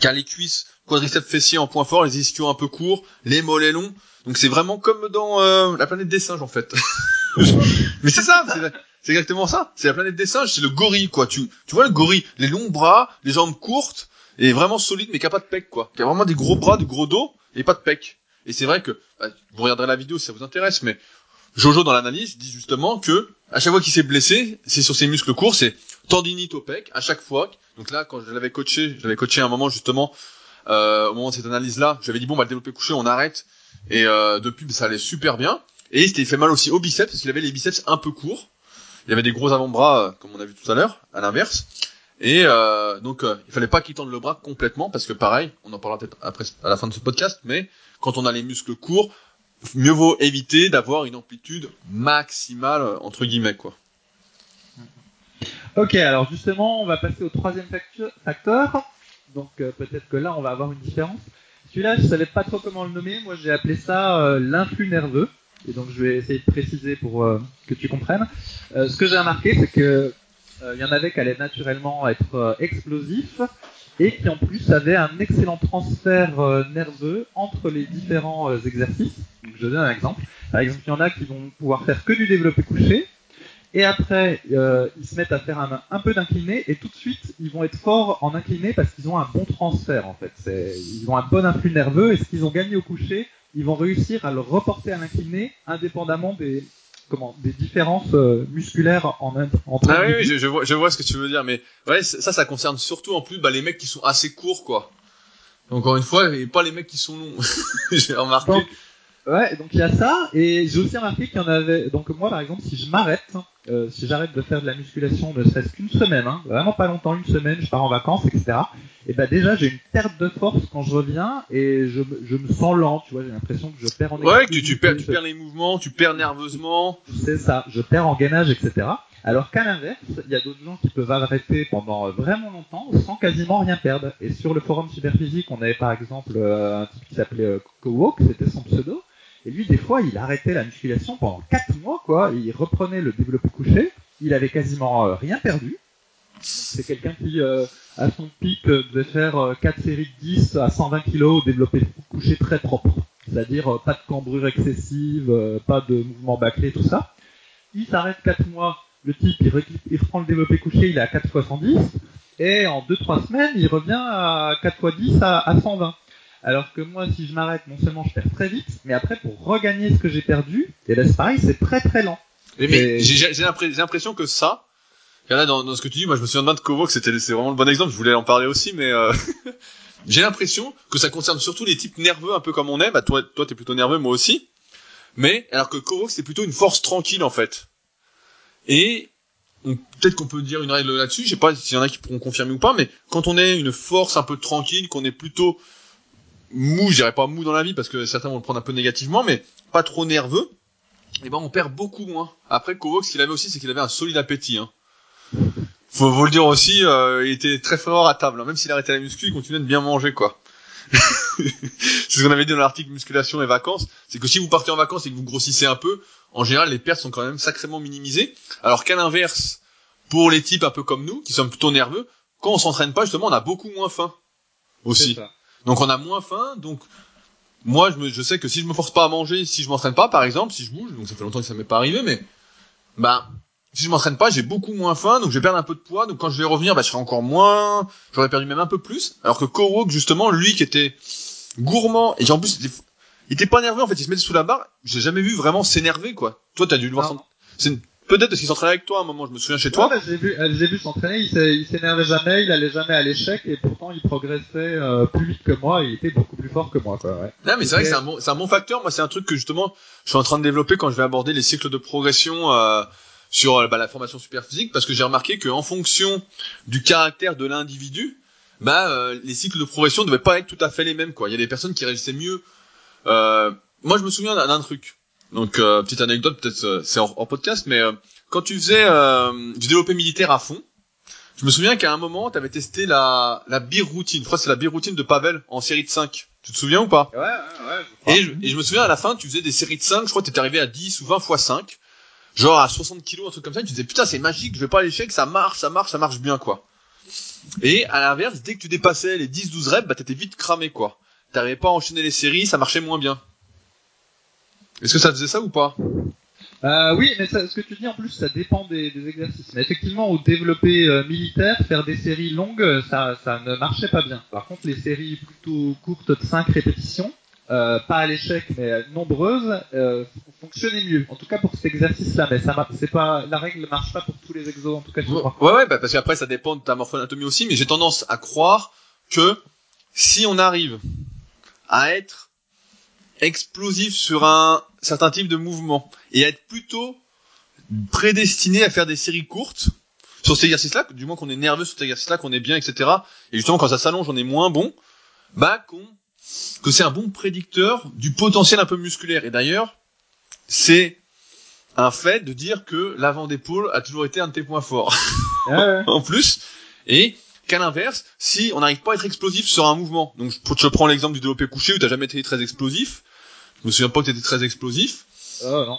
qui a les cuisses, quadriceps fessiers en point fort, les ischios un peu courts, les mollets longs. Donc c'est vraiment comme dans euh, la planète des singes en fait. *laughs* Mais c'est ça, c'est exactement ça. C'est la planète des singes, c'est le gorille quoi. Tu tu vois le gorille, les longs bras, les jambes courtes et vraiment solide mais qui a pas de pec quoi. Qui a vraiment des gros bras, du gros dos et pas de pec. Et c'est vrai que bah, vous regarderez la vidéo si ça vous intéresse, mais Jojo dans l'analyse dit justement que à chaque fois qu'il s'est blessé, c'est sur ses muscles courts, c'est tendinite au pec à chaque fois. Donc là, quand je l'avais coaché, je l'avais coaché à un moment justement euh, au moment de cette analyse-là, j'avais dit bon bah le développé couché, on arrête. Et euh, depuis, ça allait super bien. Et il s'était fait mal aussi au biceps parce qu'il avait les biceps un peu courts. Il avait des gros avant-bras, euh, comme on a vu tout à l'heure, à l'inverse. Et donc, il fallait pas qu'il tende le bras complètement parce que pareil, on en parlera peut-être après à la fin de ce podcast, mais quand on a les muscles courts, mieux vaut éviter d'avoir une amplitude maximale entre guillemets quoi. Ok, alors justement, on va passer au troisième facteur. Donc euh, peut-être que là, on va avoir une différence. Celui-là, je savais pas trop comment le nommer. Moi, j'ai appelé ça euh, l'influx nerveux. Et donc, je vais essayer de préciser pour euh, que tu comprennes. Ce que j'ai remarqué, c'est que il y en avait qui allaient naturellement être explosifs et qui en plus avaient un excellent transfert euh, nerveux entre les différents euh, exercices. Je donne un exemple. Par exemple, il y en a qui vont pouvoir faire que du développé couché et après, euh, ils se mettent à faire un, un peu d'incliné et tout de suite, ils vont être forts en incliné parce qu'ils ont un bon transfert en fait. Ils ont un bon influx nerveux et ce qu'ils ont gagné au coucher, ils vont réussir à le reporter à l'incliné indépendamment des comment des différences euh, musculaires en entre Ah oui, oui, je, je vois, je vois ce que tu veux dire, mais ouais, ça, ça concerne surtout en plus bah, les mecs qui sont assez courts quoi. Encore une fois, et pas les mecs qui sont longs. *laughs* j'ai remarqué. Donc, Ouais, donc il y a ça, et j'ai aussi remarqué qu'il y en avait. Donc moi, par exemple, si je m'arrête, euh, si j'arrête de faire de la musculation, ne serait-ce qu'une semaine, hein, vraiment pas longtemps, une semaine, je pars en vacances, etc. Et ben déjà, j'ai une perte de force quand je reviens, et je, me- je me sens lent, tu vois, j'ai l'impression que je perds en Ouais, que tu, tu perds, tu perds les mouvements, tu perds nerveusement. c'est ça, je perds en gainage, etc. Alors qu'à l'inverse, il y a d'autres gens qui peuvent arrêter pendant euh, vraiment longtemps sans quasiment rien perdre. Et sur le forum Superphysique, on avait par exemple euh, un type qui s'appelait euh, Kowok, c'était son pseudo. Et lui, des fois, il arrêtait la musculation pendant 4 mois, quoi. Il reprenait le développé couché. Il avait quasiment euh, rien perdu. C'est quelqu'un qui, euh, à son pic, euh, devait faire 4 séries de 10 à 120 kg au développé couché très propre. C'est-à-dire pas de cambrure excessive, pas de mouvement bâclé, tout ça. Il s'arrête 4 mois, le type il, reprend le développé couché, il est à 4 x 110, et en 2-3 semaines, il revient à 4 x 10 à, à 120. Alors que moi, si je m'arrête, non seulement je perds très vite, mais après, pour regagner ce que j'ai perdu, et ben c'est pareil, c'est très très lent. Mais, j'ai l'impression que ça, a dans, dans ce que tu dis, moi je me souviens de Kovo, que c'était c'est vraiment le bon exemple, je voulais en parler aussi, mais euh, *laughs* j'ai l'impression que ça concerne surtout les types nerveux, un peu comme on est, bah toi, toi t'es plutôt nerveux, moi aussi, mais alors que Kovo c'est plutôt une force tranquille en fait. Et peut-être qu'on peut dire une règle là-dessus, je sais pas s'il y en a qui pourront confirmer ou pas, mais quand on est une force un peu tranquille, qu'on est plutôt mou, je dirais pas mou dans la vie parce que certains vont le prendre un peu négativement, mais pas trop nerveux, et ben on perd beaucoup moins. Après Kovacs, ce qu'il avait aussi, c'est qu'il avait un solide appétit. Hein. Faut, faut le dire aussi, euh, il était très fort à table. hein. Même s'il arrêtait la muscu, il continuait de bien manger, quoi. *laughs* c'est ce qu'on avait dit dans l'article musculation et vacances. C'est que si vous partez en vacances et que vous grossissez un peu, en général, les pertes sont quand même sacrément minimisées. Alors qu'à l'inverse, pour les types un peu comme nous, qui sommes plutôt nerveux, quand on s'entraîne pas, justement, on a beaucoup moins faim. Aussi. Ça. Donc on a moins faim, donc moi je, me, je sais que si je me force pas à manger, si je m'entraîne pas par exemple, si je bouge, donc ça fait longtemps que ça m'est pas arrivé, mais bah si je m'entraîne pas, j'ai beaucoup moins faim, donc je vais perdre un peu de poids, donc quand je vais revenir, bah je serai encore moins, j'aurais perdu même un peu plus, alors que Kowok justement, lui qui était gourmand et en plus il était, il était pas nerveux en fait, il se mettait sous la barre, j'ai jamais vu vraiment s'énerver quoi. Toi t'as dû le voir, Ah, sans- non. c'est une peut-être parce qu'il s'entraînait avec toi à un moment, je me souviens chez toi. Ouais, bah, j'ai vu, euh, j'ai vu s'entraîner, il s'énervait jamais, il allait jamais à l'échec et pourtant il progressait euh, plus vite que moi, il était beaucoup plus fort que moi, quoi. Ouais. Non, mais c'est vrai que c'est un bon, un bon facteur. Moi, c'est un truc que justement, je suis en train de développer quand je vais aborder les cycles de progression euh, sur euh, bah, la formation super physique, parce que j'ai remarqué qu'en fonction du caractère de l'individu, bah, euh, les cycles de progression ne devaient pas être tout à fait les mêmes. Quoi. Il y a des personnes qui réussissaient mieux. Euh, moi, je me souviens d'un truc. Donc, euh, petite anecdote, peut-être euh, c'est en, en podcast, mais euh, quand tu faisais euh, du développé militaire à fond, je me souviens qu'à un moment, tu avais testé la, la beer routine. Je crois que c'est la beer routine de Pavel en série de 5. Tu te souviens ou pas? Ouais, ouais, ouais. et je, et je me souviens à la fin, tu faisais des séries de 5, je crois que t'étais arrivé à 10 ou 20 fois 5, genre à 60 kilos, un truc comme ça, et tu disais putain c'est magique, je vais pas à l'échec, ça marche, ça marche, ça marche bien quoi. Et à l'inverse, dès que tu dépassais les 10-12 reps, bah t'étais vite cramé quoi. T'arrivais pas à enchaîner les séries, ça marchait moins bien. Est-ce que ça faisait ça ou pas? Euh, oui, mais ça, ce que tu dis en plus, ça dépend des, des exercices. Mais effectivement, au développé euh, militaire, faire des séries longues, ça, ça ne marchait pas bien. Par contre, les séries plutôt courtes de 5 répétitions, euh, pas à l'échec, mais nombreuses, fonctionnaient mieux. En tout cas pour cet exercice-là, mais ça, mar- c'est pas, la règle ne marche pas pour tous les exos, en tout cas, je crois. Ouais ouais, bah, parce qu'après ça dépend de ta morphoanatomie aussi, mais j'ai tendance à croire que si on arrive à être explosif sur un certain type de mouvement et à être plutôt prédestiné à faire des séries courtes sur cet exercice-là, du moins qu'on est nerveux sur cet exercice-là, qu'on est bien, etc. Et justement quand ça s'allonge, on est moins bon, bah qu'on que c'est un bon prédicteur du potentiel un peu musculaire. Et d'ailleurs, c'est un fait de dire que l'avant d'épaule a toujours été un de tes points forts Ouais, ouais. *laughs* en plus, et qu'à l'inverse, si on n'arrive pas à être explosif sur un mouvement, donc je, je prends l'exemple du développé couché où t'as jamais été très explosif, je me souviens pas que t'étais très explosif, non.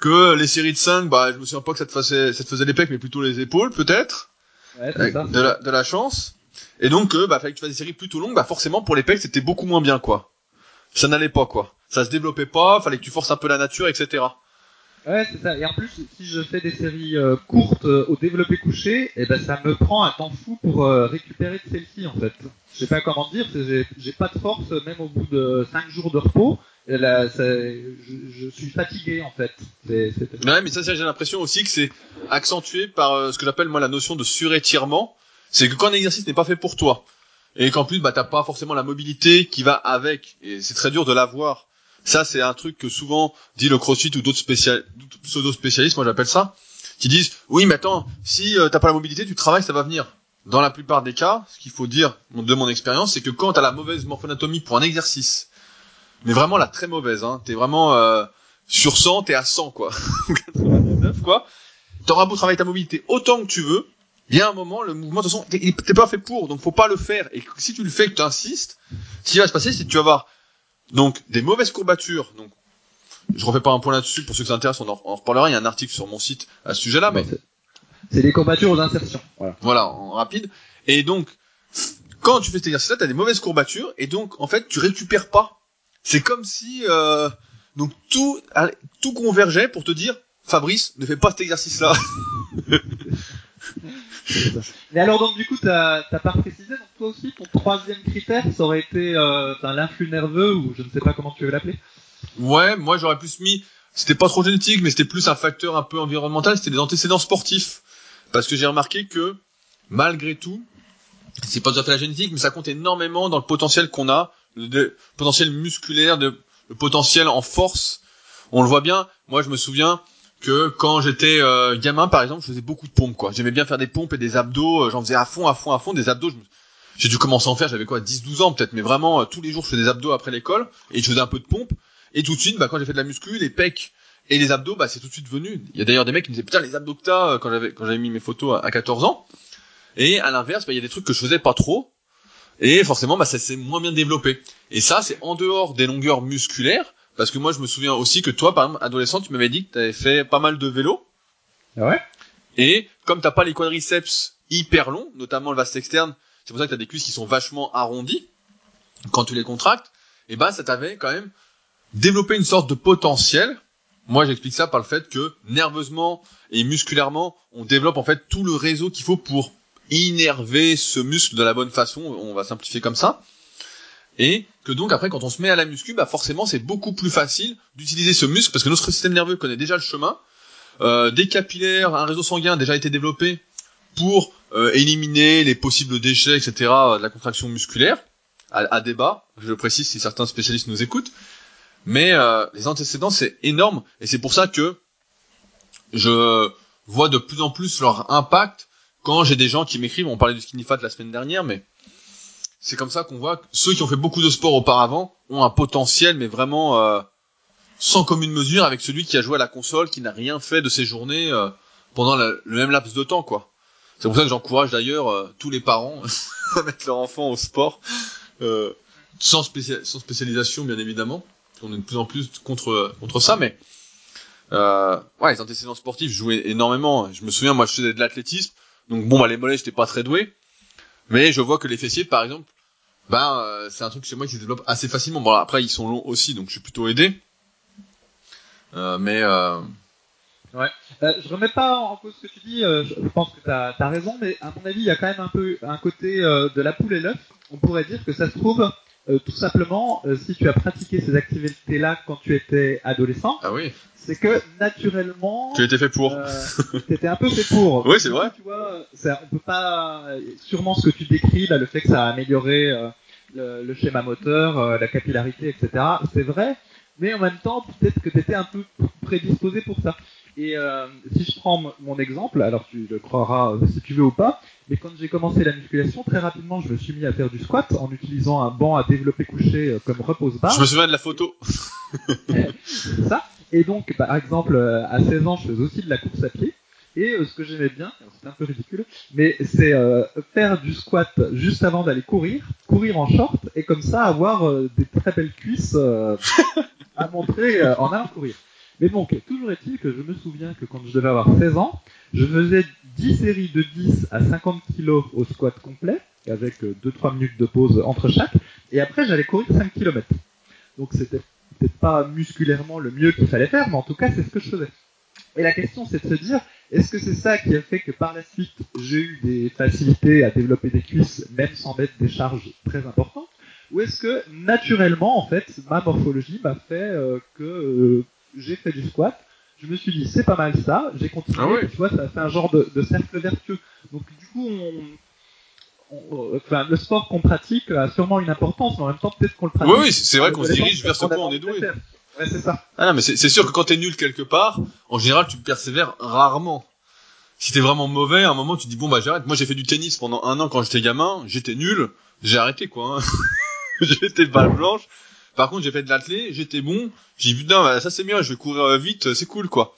que les séries de 5, bah je me souviens pas que ça te faisait, ça te faisait les pecs, mais plutôt les épaules peut-être, Ouais, c'est avec ça. de la, de la chance, et donc euh, bah fallait que tu fasses des séries plutôt longues, bah forcément pour les pecs c'était beaucoup moins bien quoi, ça n'allait pas quoi, ça se développait pas, fallait que tu forces un peu la nature, etc. Ouais, c'est ça. Et en plus, si je fais des séries euh, courtes euh, au développé couché, et ben ça me prend un temps fou pour euh, récupérer de celle-ci en fait. Je sais pas comment dire, j'ai pas de force même au bout de 5 jours de repos. Je, suis fatigué en fait. Ouais, mais ça, j'ai l'impression aussi que c'est accentué par ce que j'appelle moi la notion de surétirement. C'est que quand un exercice n'est pas fait pour toi, et qu'en plus bah t'as pas forcément la mobilité qui va avec, et c'est très dur de l'avoir. Ça, c'est un truc que souvent dit le CrossFit ou d'autres spécial... d'autres pseudo-spécialistes, moi j'appelle ça, qui disent oui, mais attends, si euh, t'as pas la mobilité, tu travailles, ça va venir. Dans la plupart des cas, ce qu'il faut dire de mon expérience, c'est que quand t'as la mauvaise morphonatomie pour un exercice, mais vraiment la très mauvaise, hein, t'es vraiment euh, sur 100, t'es à 100 quoi. *laughs* 99 quoi. T'auras beau travailler ta mobilité autant que tu veux, il y a un moment, le mouvement, de toute façon, t'es pas fait pour, donc faut pas le faire. Et si tu le fais, que tu insistes, ce qui va se passer, c'est que tu vas avoir donc des mauvaises courbatures. Donc, je refais pas un point là-dessus. Pour ceux que ça intéresse, on en, on en reparlera. Il y a un article sur mon site à ce sujet-là, mais c'est- des courbatures aux insertions. Voilà. voilà, en rapide. Et donc, quand tu fais cet exercice-là, t'as des mauvaises courbatures, et donc, en fait, tu récupères pas. C'est comme si, euh, donc tout, tout convergeait pour te dire, Fabrice, ne fais pas cet exercice-là. *laughs* *laughs* Mais alors donc du coup t'as pas précisé donc toi aussi ton troisième critère ça aurait été euh, l'influx nerveux ou je ne sais pas comment tu veux l'appeler. Ouais, moi j'aurais plus mis, c'était pas trop génétique, mais c'était plus un facteur un peu environnemental, c'était des antécédents sportifs. Parce que j'ai remarqué que, malgré tout, c'est pas tout à fait la génétique, mais ça compte énormément dans le potentiel qu'on a, le, potentiel musculaire, le potentiel en force. On le voit bien, moi je me souviens que quand j'étais euh, gamin par exemple, je faisais beaucoup de pompes quoi. J'aimais bien faire des pompes et des abdos, euh, j'en faisais à fond, à fond, à fond, des abdos, je me- j'ai dû commencer à en faire, j'avais quoi, 10-12 ans peut-être, mais vraiment euh, tous les jours je faisais des abdos après l'école, et je faisais un peu de pompe, et tout de suite, bah, quand j'ai fait de la muscu, les pecs et les abdos, bah, c'est tout de suite venu. Il y a d'ailleurs des mecs qui me disaient, putain, les abdos que t'as, euh, quand j'avais, quand j'avais mis mes photos à, à 14 ans. Et à l'inverse, bah, il y a des trucs que je faisais pas trop. Et forcément, bah, ça s'est moins bien développé. Et ça, c'est en dehors des longueurs musculaires. Parce que moi, je me souviens aussi que toi, par exemple, adolescent, tu m'avais dit que t'avais fait pas mal de vélo. Ah ouais? Et comme t'as pas les quadriceps hyper longs, notamment le vaste externe, c'est pour ça que t'as des cuisses qui sont vachement arrondies quand tu les contractes. Et bah, ça t'avait quand même développé une sorte de potentiel. Moi, j'explique ça par le fait que nerveusement et musculairement, on développe en fait tout le réseau qu'il faut pour innerver ce muscle de la bonne façon. On va simplifier comme ça. Et que donc après, quand on se met à la muscu, bah forcément, c'est beaucoup plus facile d'utiliser ce muscle parce que notre système nerveux connaît déjà le chemin. euh, des capillaires, un réseau sanguin a déjà été développé pour euh, éliminer les possibles déchets, etc. de la contraction musculaire, à, à, débat, je le précise si certains spécialistes nous écoutent. Mais euh, les antécédents, c'est énorme, et c'est pour ça que je vois de plus en plus leur impact quand j'ai des gens qui m'écrivent, on parlait du skinny fat la semaine dernière, mais c'est comme ça qu'on voit que ceux qui ont fait beaucoup de sport auparavant ont un potentiel, mais vraiment euh, sans commune mesure avec celui qui a joué à la console, qui n'a rien fait de ses journées euh, pendant le même laps de temps, quoi. C'est pour ça que j'encourage d'ailleurs euh, tous les parents *laughs* à mettre leur enfant au sport, euh, sans, sans, spécialisation bien évidemment. On est de plus en plus contre contre ça, mais euh, ouais, les antécédents sportifs, jouais énormément. Je me souviens, moi, je faisais de l'athlétisme, donc bon, bah les mollets, j'étais pas très doué, mais je vois que les fessiers, par exemple, ben c'est un truc chez moi qui se développe assez facilement. Bon, après, ils sont longs aussi, donc je suis plutôt aidé. Euh, mais euh... Ouais. Euh, je remets pas en cause ce que tu dis. Euh, je pense que tu as, as, raison, mais à mon avis, il y a quand même un peu un côté euh, de la poule et l'œuf. On pourrait dire que ça se trouve euh, tout simplement si tu as pratiqué ces activités-là quand tu étais adolescent. Ah oui. C'est que naturellement. Tu étais fait pour. tu étais un peu fait pour. *laughs* oui, c'est vrai. Tu vois, ça, on peut pas. Sûrement ce que tu décris là, le fait que ça a amélioré le, le, schéma moteur, la capillarité, etc. C'est vrai mais en même temps, peut-être que tu étais un peu prédisposé pour ça. Et euh, si je prends mon exemple, alors tu le croiras euh, si tu veux ou pas, mais quand j'ai commencé la musculation, très rapidement, je me suis mis à faire du squat en utilisant un banc à développer couché euh, comme repose-barre. Je me souviens de la photo. *laughs* C'est ça. Et donc, par exemple, à 16 ans, je faisais aussi de la course à pied. Et ce que j'aimais bien, c'est un peu ridicule, mais c'est euh, faire du squat juste avant d'aller courir, courir en short, et comme ça avoir des très belles cuisses *laughs* à montrer euh, en allant courir. Mais bon, toujours est-il que je me souviens que quand je devais avoir 16 ans, je faisais 10 séries de 10 à 50 kg au squat complet, avec 2-3 euh, minutes de pause entre chaque, et après j'allais courir 5 km. Donc c'était peut-être pas musculairement le mieux qu'il fallait faire, mais en tout cas c'est ce que je faisais. Et la question c'est de se dire, est-ce que c'est ça qui a fait que par la suite j'ai eu des facilités à développer des cuisses, même sans mettre des charges très importantes ou est-ce que naturellement, en fait, ma morphologie m'a fait euh, que euh, j'ai fait du squat je me suis dit c'est pas mal ça, j'ai continué, ah tu vois, ça fait un genre de, de, cercle vertueux. Donc du coup, on, enfin, le sport qu'on pratique a sûrement une importance, mais en même temps peut-être qu'on le pratique. Oui, oui c'est vrai qu'on se dirige vers ce point on est doué. Ouais, c'est ça. Ah non, mais c'est sûr que quand t'es nul quelque part, en général, tu persévères rarement. Si t'es vraiment mauvais, à un moment, tu dis bon bah j'arrête. Moi, j'ai fait du tennis pendant un an quand j'étais gamin, j'étais nul, j'ai arrêté quoi. Hein. *laughs* j'étais balle blanche. Par contre, j'ai fait de l'athlé, j'étais bon. J'ai dit putain, bah, ça c'est bien, je vais courir euh, vite, c'est cool quoi.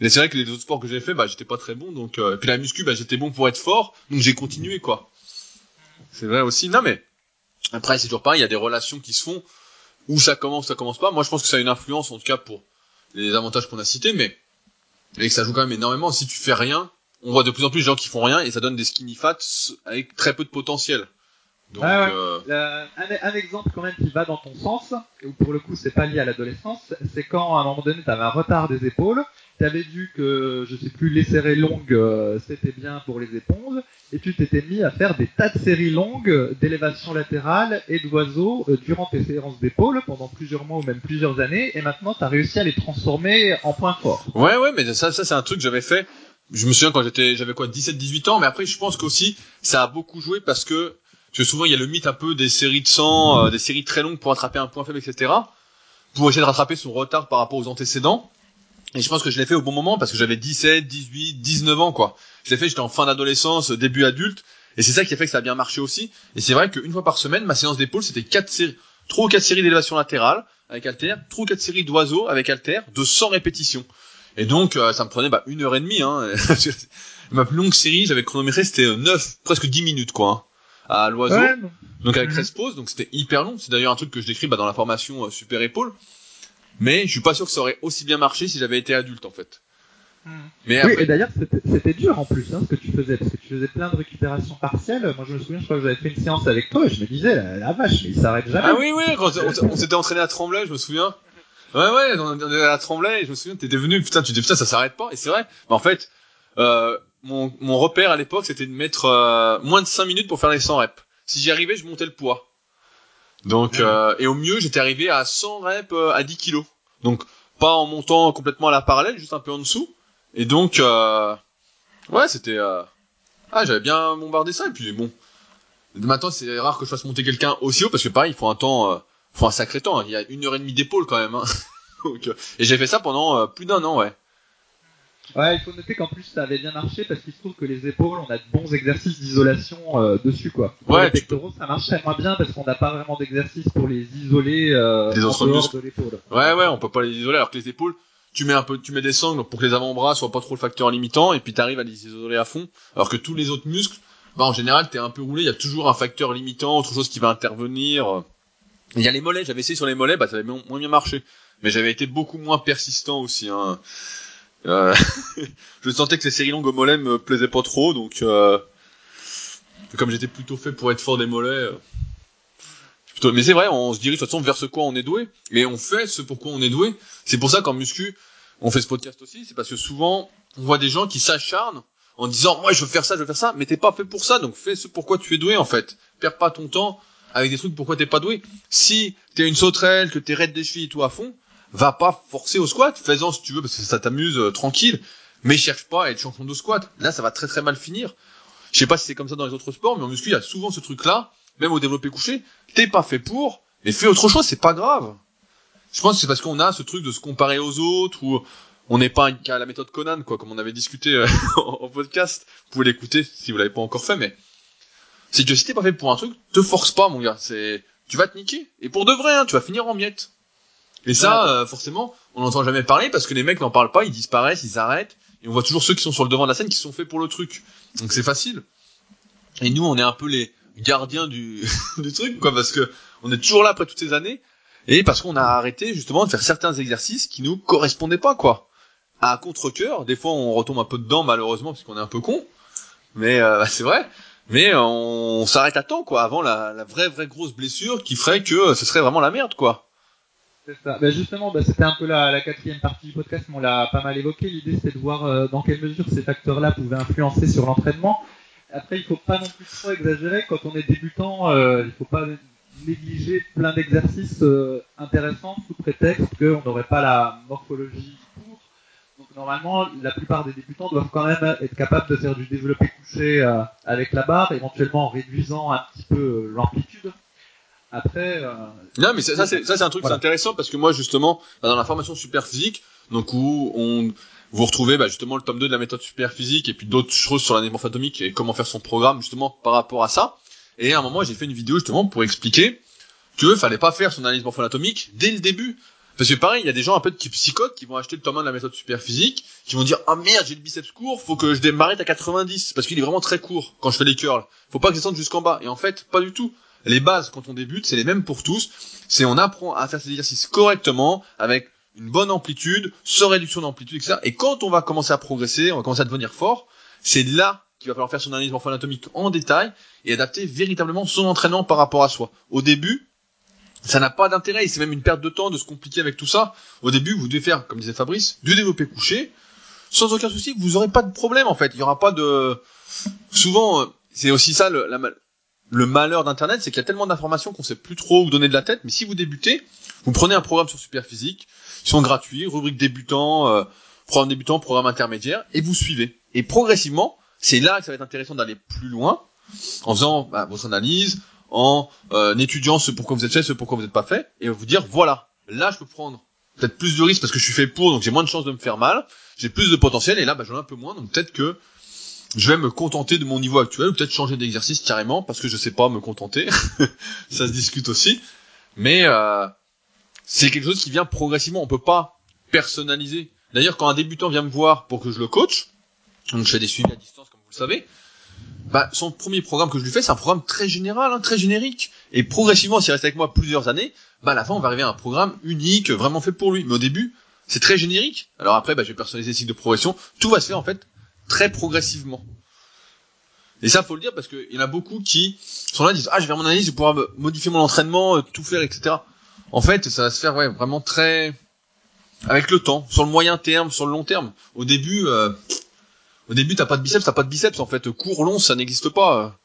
Et c'est vrai que les autres sports que j'ai fait, bah j'étais pas très bon, donc euh, puis la muscu, bah j'étais bon pour être fort, donc j'ai continué quoi. C'est vrai aussi. Non mais après c'est toujours pareil, il y a des relations qui se font où ça commence, ça commence pas. Moi je pense que ça a une influence en tout cas pour les avantages qu'on a cités, mais et que ça joue quand même énormément. Si tu fais rien, on voit de plus en plus de gens qui font rien et ça donne des skinny fats avec très peu de potentiel. Donc, euh, un, un, exemple quand même qui va dans ton sens, ou pour le coup c'est pas lié à l'adolescence, c'est quand à un moment donné tu avais un retard des épaules, tu avais vu que, je sais plus, les séries longues euh, c'était bien pour les épaules, et tu t'étais mis à faire des tas de séries longues d'élévation latérale et d'oiseaux euh, durant tes séances d'épaule pendant plusieurs mois ou même plusieurs années, et maintenant tu as réussi à les transformer en points forts. Ouais ouais mais ça, ça c'est un truc que j'avais fait je me souviens quand j'étais j'avais quoi 17 18 ans mais après je pense qu'aussi ça a beaucoup joué parce que parce que souvent il y a le mythe un peu des séries de 100, euh, des séries très longues pour attraper un point faible, etc. Pour essayer de rattraper son retard par rapport aux antécédents. Et je pense que je l'ai fait au bon moment parce que j'avais 17, 18, 19 ans quoi. Je l'ai fait, j'étais en fin d'adolescence, début adulte. Et c'est ça qui a fait que ça a bien marché aussi. Et c'est vrai qu'une fois par semaine, ma séance d'épaule, c'était quatre séries, trois ou quatre séries d'élévation latérale avec halter, trois ou quatre séries d'oiseaux avec halter de 100 répétitions. Et donc, euh, ça me prenait bah, une heure et demie. Hein. *laughs* ma plus longue série, j'avais chronométré, c'était 9, presque 10 minutes quoi. Hein à l'oiseau. Donc avec 13 poses, donc c'était hyper long. C'est d'ailleurs un truc que je décris bah, dans la formation euh, Super Épaule. Mais je suis pas sûr que ça aurait aussi bien marché si j'avais été adulte en fait. Hmm. Mais après... Oui, et d'ailleurs c'était dur en plus hein, ce que tu faisais, parce que tu faisais plein de récupérations partielles. Moi je me souviens, je crois que j'avais fait une séance avec toi et je me disais, la, vache, mais il s'arrête jamais. Ah oui, oui, quand on, s'était entraîné à Tremblay, je me souviens. Ouais, ouais, on était à Tremblay et je me souviens, t'étais venu, putain, tu dis putain, ça s'arrête pas. Et c'est vrai, mais en fait, euh, mon, mon repère à l'époque c'était de mettre euh, moins de 5 minutes pour faire les 100 reps. Si j'y arrivais, je montais le poids. Donc euh, et au mieux, j'étais arrivé à 100 reps euh, à 10 kilos. Donc pas en montant complètement à la parallèle, juste un peu en dessous. Et donc, euh, ouais, c'était, euh, ah, j'avais bien bombardé ça. Et puis bon, maintenant c'est rare que je fasse monter quelqu'un aussi haut parce que pareil, il faut un temps, euh, faut un sacré temps. Il y a une heure et demie d'épaule quand même. Hein. *laughs* donc, euh, et j'ai fait ça pendant euh, plus d'un an, ouais. Ouais, il faut noter qu'en plus ça avait bien marché parce qu'il se trouve que les épaules, on a de bons exercices d'isolation euh, dessus quoi. Pour Ouais, les pectoraux, ça marchait moins bien parce qu'on n'a pas vraiment d'exercice pour les isoler euh, en autres dehors muscles. de l'épaule. Ouais, ouais, on peut pas les isoler. Alors que les épaules, tu mets un peu, tu mets des sangles pour que les avant-bras soient pas trop le facteur limitant, et puis t'arrives à les isoler à fond. Alors que tous les autres muscles, bah en général, t'es un peu roulé. Il y a toujours un facteur limitant, autre chose qui va intervenir. Il y a les mollets. J'avais essayé sur les mollets, bah ça avait mo- moins bien marché. Mais j'avais été beaucoup moins persistant aussi. Hein. Euh, *laughs* je sentais que les séries longues au mollet me plaisaient pas trop, donc euh, comme j'étais plutôt fait pour être fort des mollets. euh, Mais c'est vrai, on se dirige de toute façon vers ce quoi on est doué, mais on fait ce pour quoi on est doué. C'est pour ça qu'en muscu, on fait ce podcast aussi, c'est parce que souvent, on voit des gens qui s'acharnent en disant, moi je veux faire ça, je veux faire ça, mais t'es pas fait pour ça, donc fais ce pourquoi tu es doué en fait. Perds pas ton temps avec des trucs pourquoi t'es pas doué. Si t'es une sauterelle, que t'es raide des chevilles et tout à fond, va pas forcer au squat, fais-en si tu veux parce que ça t'amuse euh, tranquille, mais cherche pas à être champion de squat. Là, ça va très très mal finir. Je sais pas si c'est comme ça dans les autres sports, mais en muscu, il y a souvent ce truc-là, même au développé couché, t'es pas fait pour, mais fais autre chose, c'est pas grave. Je pense que c'est parce qu'on a ce truc de se comparer aux autres, ou on n'est pas qu'à la méthode Conan, quoi, comme on avait discuté euh, *laughs* en podcast. Vous pouvez l'écouter si vous l'avez pas encore fait, mais c'est que si t'es pas fait pour un truc, te force pas, mon gars. C'est, tu vas te niquer. Et pour de vrai, hein, tu vas finir en miettes. Et ça, euh, forcément, on n'entend jamais parler parce que les mecs n'en parlent pas, ils disparaissent, ils arrêtent, et on voit toujours ceux qui sont sur le devant de la scène qui sont faits pour le truc. Donc c'est facile. Et nous, on est un peu les gardiens du, *laughs* du truc, quoi, parce que on est toujours là après toutes ces années, et parce qu'on a arrêté justement de faire certains exercices qui nous correspondaient pas, quoi. À contre-cœur, des fois on retombe un peu dedans malheureusement parce qu'on est un peu con, mais euh, c'est vrai. Mais on, s'arrête à temps, quoi, avant la, la vraie vraie grosse blessure qui ferait que euh, ce serait vraiment la merde, quoi. C'est. Ben justement, ben c'était un peu la, quatrième partie du podcast, mais on l'a pas mal évoqué. L'idée, c'était de voir euh, dans quelle mesure ces facteurs-là pouvaient influencer sur l'entraînement. Après, il faut pas non plus trop exagérer. Quand on est débutant, euh, il faut pas négliger plein d'exercices euh, intéressants sous prétexte qu'on n'aurait pas la morphologie pour. Donc normalement, la plupart des débutants doivent quand même être capables de faire du développé couché euh, avec la barre, éventuellement en réduisant un petit peu l'amplitude. Après, euh, Non, mais ça, ça, c'est un truc Voilà. intéressant parce que moi justement bah, dans la formation super physique, donc où on vous retrouvez bah, justement le tome 2 de la méthode super physique et puis d'autres choses sur l'analyse morphoatomique et comment faire son programme justement par rapport à ça. Et à un moment, j'ai fait une vidéo justement pour expliquer que fallait pas faire son analyse morpho-anatomique dès le début. Parce que pareil, il y a des gens un peu qui psychotent qui vont acheter le tome 1 de la méthode super physique, qui vont dire ah merde j'ai le biceps court, faut que je m'arrête à 90 parce qu'il est vraiment très court quand je fais les curls. Faut pas que je descende jusqu'en bas. Et en fait, pas du tout. Les bases quand on débute, c'est les mêmes pour tous. C'est on apprend à faire ces exercices correctement avec une bonne amplitude, sans réduction d'amplitude, etc. Et quand on va commencer à progresser, on va commencer à devenir fort, c'est là qu'il va falloir faire son analyse morpho-anatomique en détail et adapter véritablement son entraînement par rapport à soi. Au début, ça n'a pas d'intérêt, c'est même une perte de temps de se compliquer avec tout ça. Au début, vous devez faire, comme disait Fabrice, du développé couché, sans aucun souci, vous aurez pas de problème en fait. Il y aura pas de. Souvent, euh, c'est aussi ça le, la le malheur d'Internet, c'est qu'il y a tellement d'informations qu'on sait plus trop où donner de la tête. Mais si vous débutez, vous prenez un programme sur Superphysique, ils sont gratuits, rubrique débutant, euh, programme débutant, programme intermédiaire, et vous suivez. Et progressivement, c'est là que ça va être intéressant d'aller plus loin, en faisant bah, vos analyses, en euh, étudiant ce pourquoi vous êtes fait, ce pourquoi vous n'êtes pas fait, et vous dire voilà, là je peux prendre peut-être plus de risques parce que je suis fait pour, donc j'ai moins de chances de me faire mal, j'ai plus de potentiel, et là bah, j'en ai un peu moins, donc peut-être que je vais me contenter de mon niveau actuel, peut-être changer d'exercice carrément, parce que je sais pas me contenter, *laughs* ça se discute aussi, mais euh, c'est quelque chose qui vient progressivement, on peut pas personnaliser. D'ailleurs, quand un débutant vient me voir pour que je le coach, donc je fais des suivis à distance comme vous le savez, bah, son premier programme que je lui fais, c'est un programme très général, hein, très générique. Et progressivement, s'il reste avec moi plusieurs années, bah, à la fin, on va arriver à un programme unique, vraiment fait pour lui. Mais au début, c'est très générique. Alors après, bah, je vais personnaliser les cycles de progression. Tout va se faire, en fait, très progressivement. Et ça, faut le dire parce qu'il y en a beaucoup qui sont là, disent, ah, je vais faire mon analyse, je vais modifier mon entraînement, euh, tout faire, etc. En fait, ça va se faire, ouais, vraiment très, avec le temps, sur le moyen terme, sur le long terme. Au début, euh, au début, t'as pas de biceps, t'as pas de biceps en fait. Court, long, ça n'existe pas.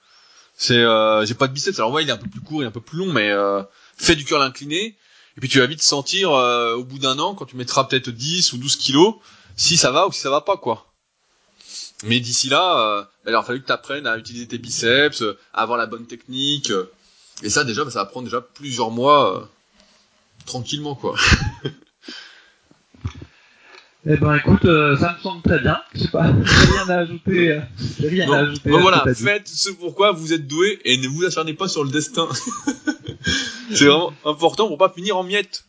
C'est, euh, j'ai pas de biceps. Alors ouais, il est un peu plus court, il est un peu plus long, mais euh, fais du curl incliné. Et puis tu vas vite sentir euh, au bout d'un an, quand tu mettras peut-être 10 ou 12 kilos, si ça va ou si ça va pas, quoi. Mais d'ici là, euh, il a fallu que tu apprennes à utiliser tes biceps, à avoir la bonne technique. et ça, déjà, bah, ça va prendre déjà plusieurs mois euh, tranquillement, quoi. *laughs* Eh ben écoute, euh, ça me semble très bien. Je sais pas, rien à ajouter. Euh, rien à ajouter. Bon, voilà, faites ce pourquoi vous êtes doué et ne vous acharnez pas sur le destin. *laughs* c'est vraiment important pour pas finir en miettes.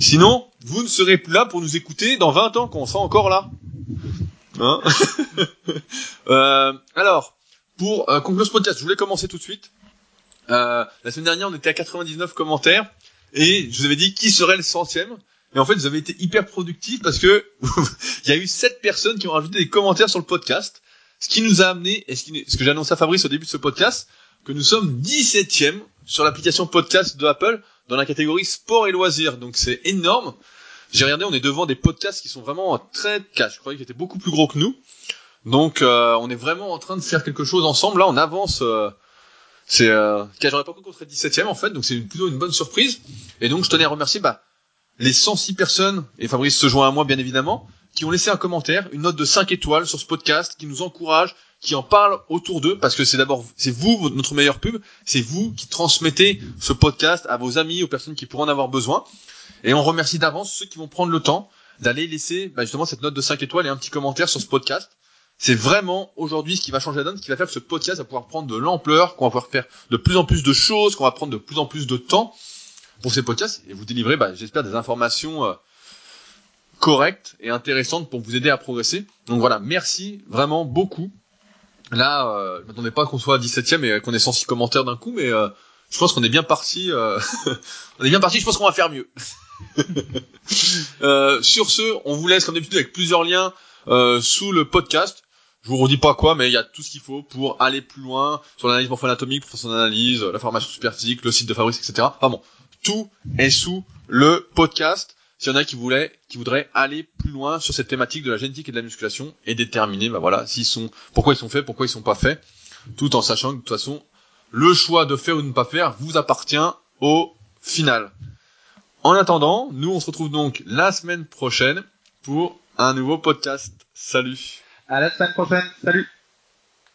Sinon, vous ne serez plus là pour nous écouter dans 20 ans quand on sera encore là. Hein *laughs* euh, alors, pour euh, conclure ce podcast, je voulais commencer tout de suite. Euh, la semaine dernière, on était à 99 commentaires et je vous avais dit qui serait le centième. Et en fait, vous avez été hyper productif parce que *laughs* il y a eu sept personnes qui ont rajouté des commentaires sur le podcast. Ce qui nous a amené, et ce, que j'ai annoncé à Fabrice au début de ce podcast, que nous sommes 17e sur l'application podcast de Apple dans la catégorie sport et loisirs. Donc c'est énorme. J'ai regardé, on est devant des podcasts qui sont vraiment très cash. Je croyais qu'ils étaient beaucoup plus gros que nous. Donc euh, on est vraiment en train de faire quelque chose ensemble. Là, on avance. Euh, c'est euh, j'aurais pas cru qu'on serait 17e en fait, donc c'est plutôt une bonne surprise. Et donc je tenais à remercier bah, les 106 personnes, et Fabrice se joint à moi bien évidemment, qui ont laissé un commentaire, une note de 5 étoiles sur ce podcast, qui nous encourage, qui en parlent autour d'eux, parce que c'est d'abord, c'est vous, notre meilleur pub, c'est vous qui transmettez ce podcast à vos amis, aux personnes qui pourront en avoir besoin. Et on remercie d'avance ceux qui vont prendre le temps d'aller laisser bah, justement cette note de 5 étoiles et un petit commentaire sur ce podcast. C'est vraiment aujourd'hui ce qui va changer la donne, ce qui va faire que ce podcast va pouvoir prendre de l'ampleur, qu'on va pouvoir faire de plus en plus de choses, qu'on va prendre de plus en plus de temps pour ces podcasts et vous délivrer, bah, j'espère, des informations euh, correctes et intéressantes pour vous aider à progresser. Donc voilà, merci vraiment beaucoup. Là, euh, je m'attendais pas qu'on soit à 17ème et qu'on ait 106 commentaires d'un coup, mais euh, je pense qu'on est bien parti. Euh, *laughs* on est bien parti. Je pense qu'on va faire mieux. *laughs* sur ce, on vous laisse comme d'habitude avec plusieurs liens sous le podcast. Je vous redis pas quoi, mais il y a tout ce qu'il faut pour aller plus loin sur l'analyse morpho-anatomique, pour faire son analyse, la formation super physique, le site de Fabrice, etc. Enfin bon, tout est sous le podcast. S'il y en a qui voulaient, qui voudraient aller plus loin sur cette thématique de la génétique et de la musculation et déterminer, bah voilà, s'ils sont, pourquoi ils sont faits, pourquoi ils sont pas faits, tout en sachant que de toute façon, le choix de faire ou de ne pas faire vous appartient au final. En attendant, nous on se retrouve donc la semaine prochaine pour un nouveau podcast. Salut. À la semaine prochaine. Salut.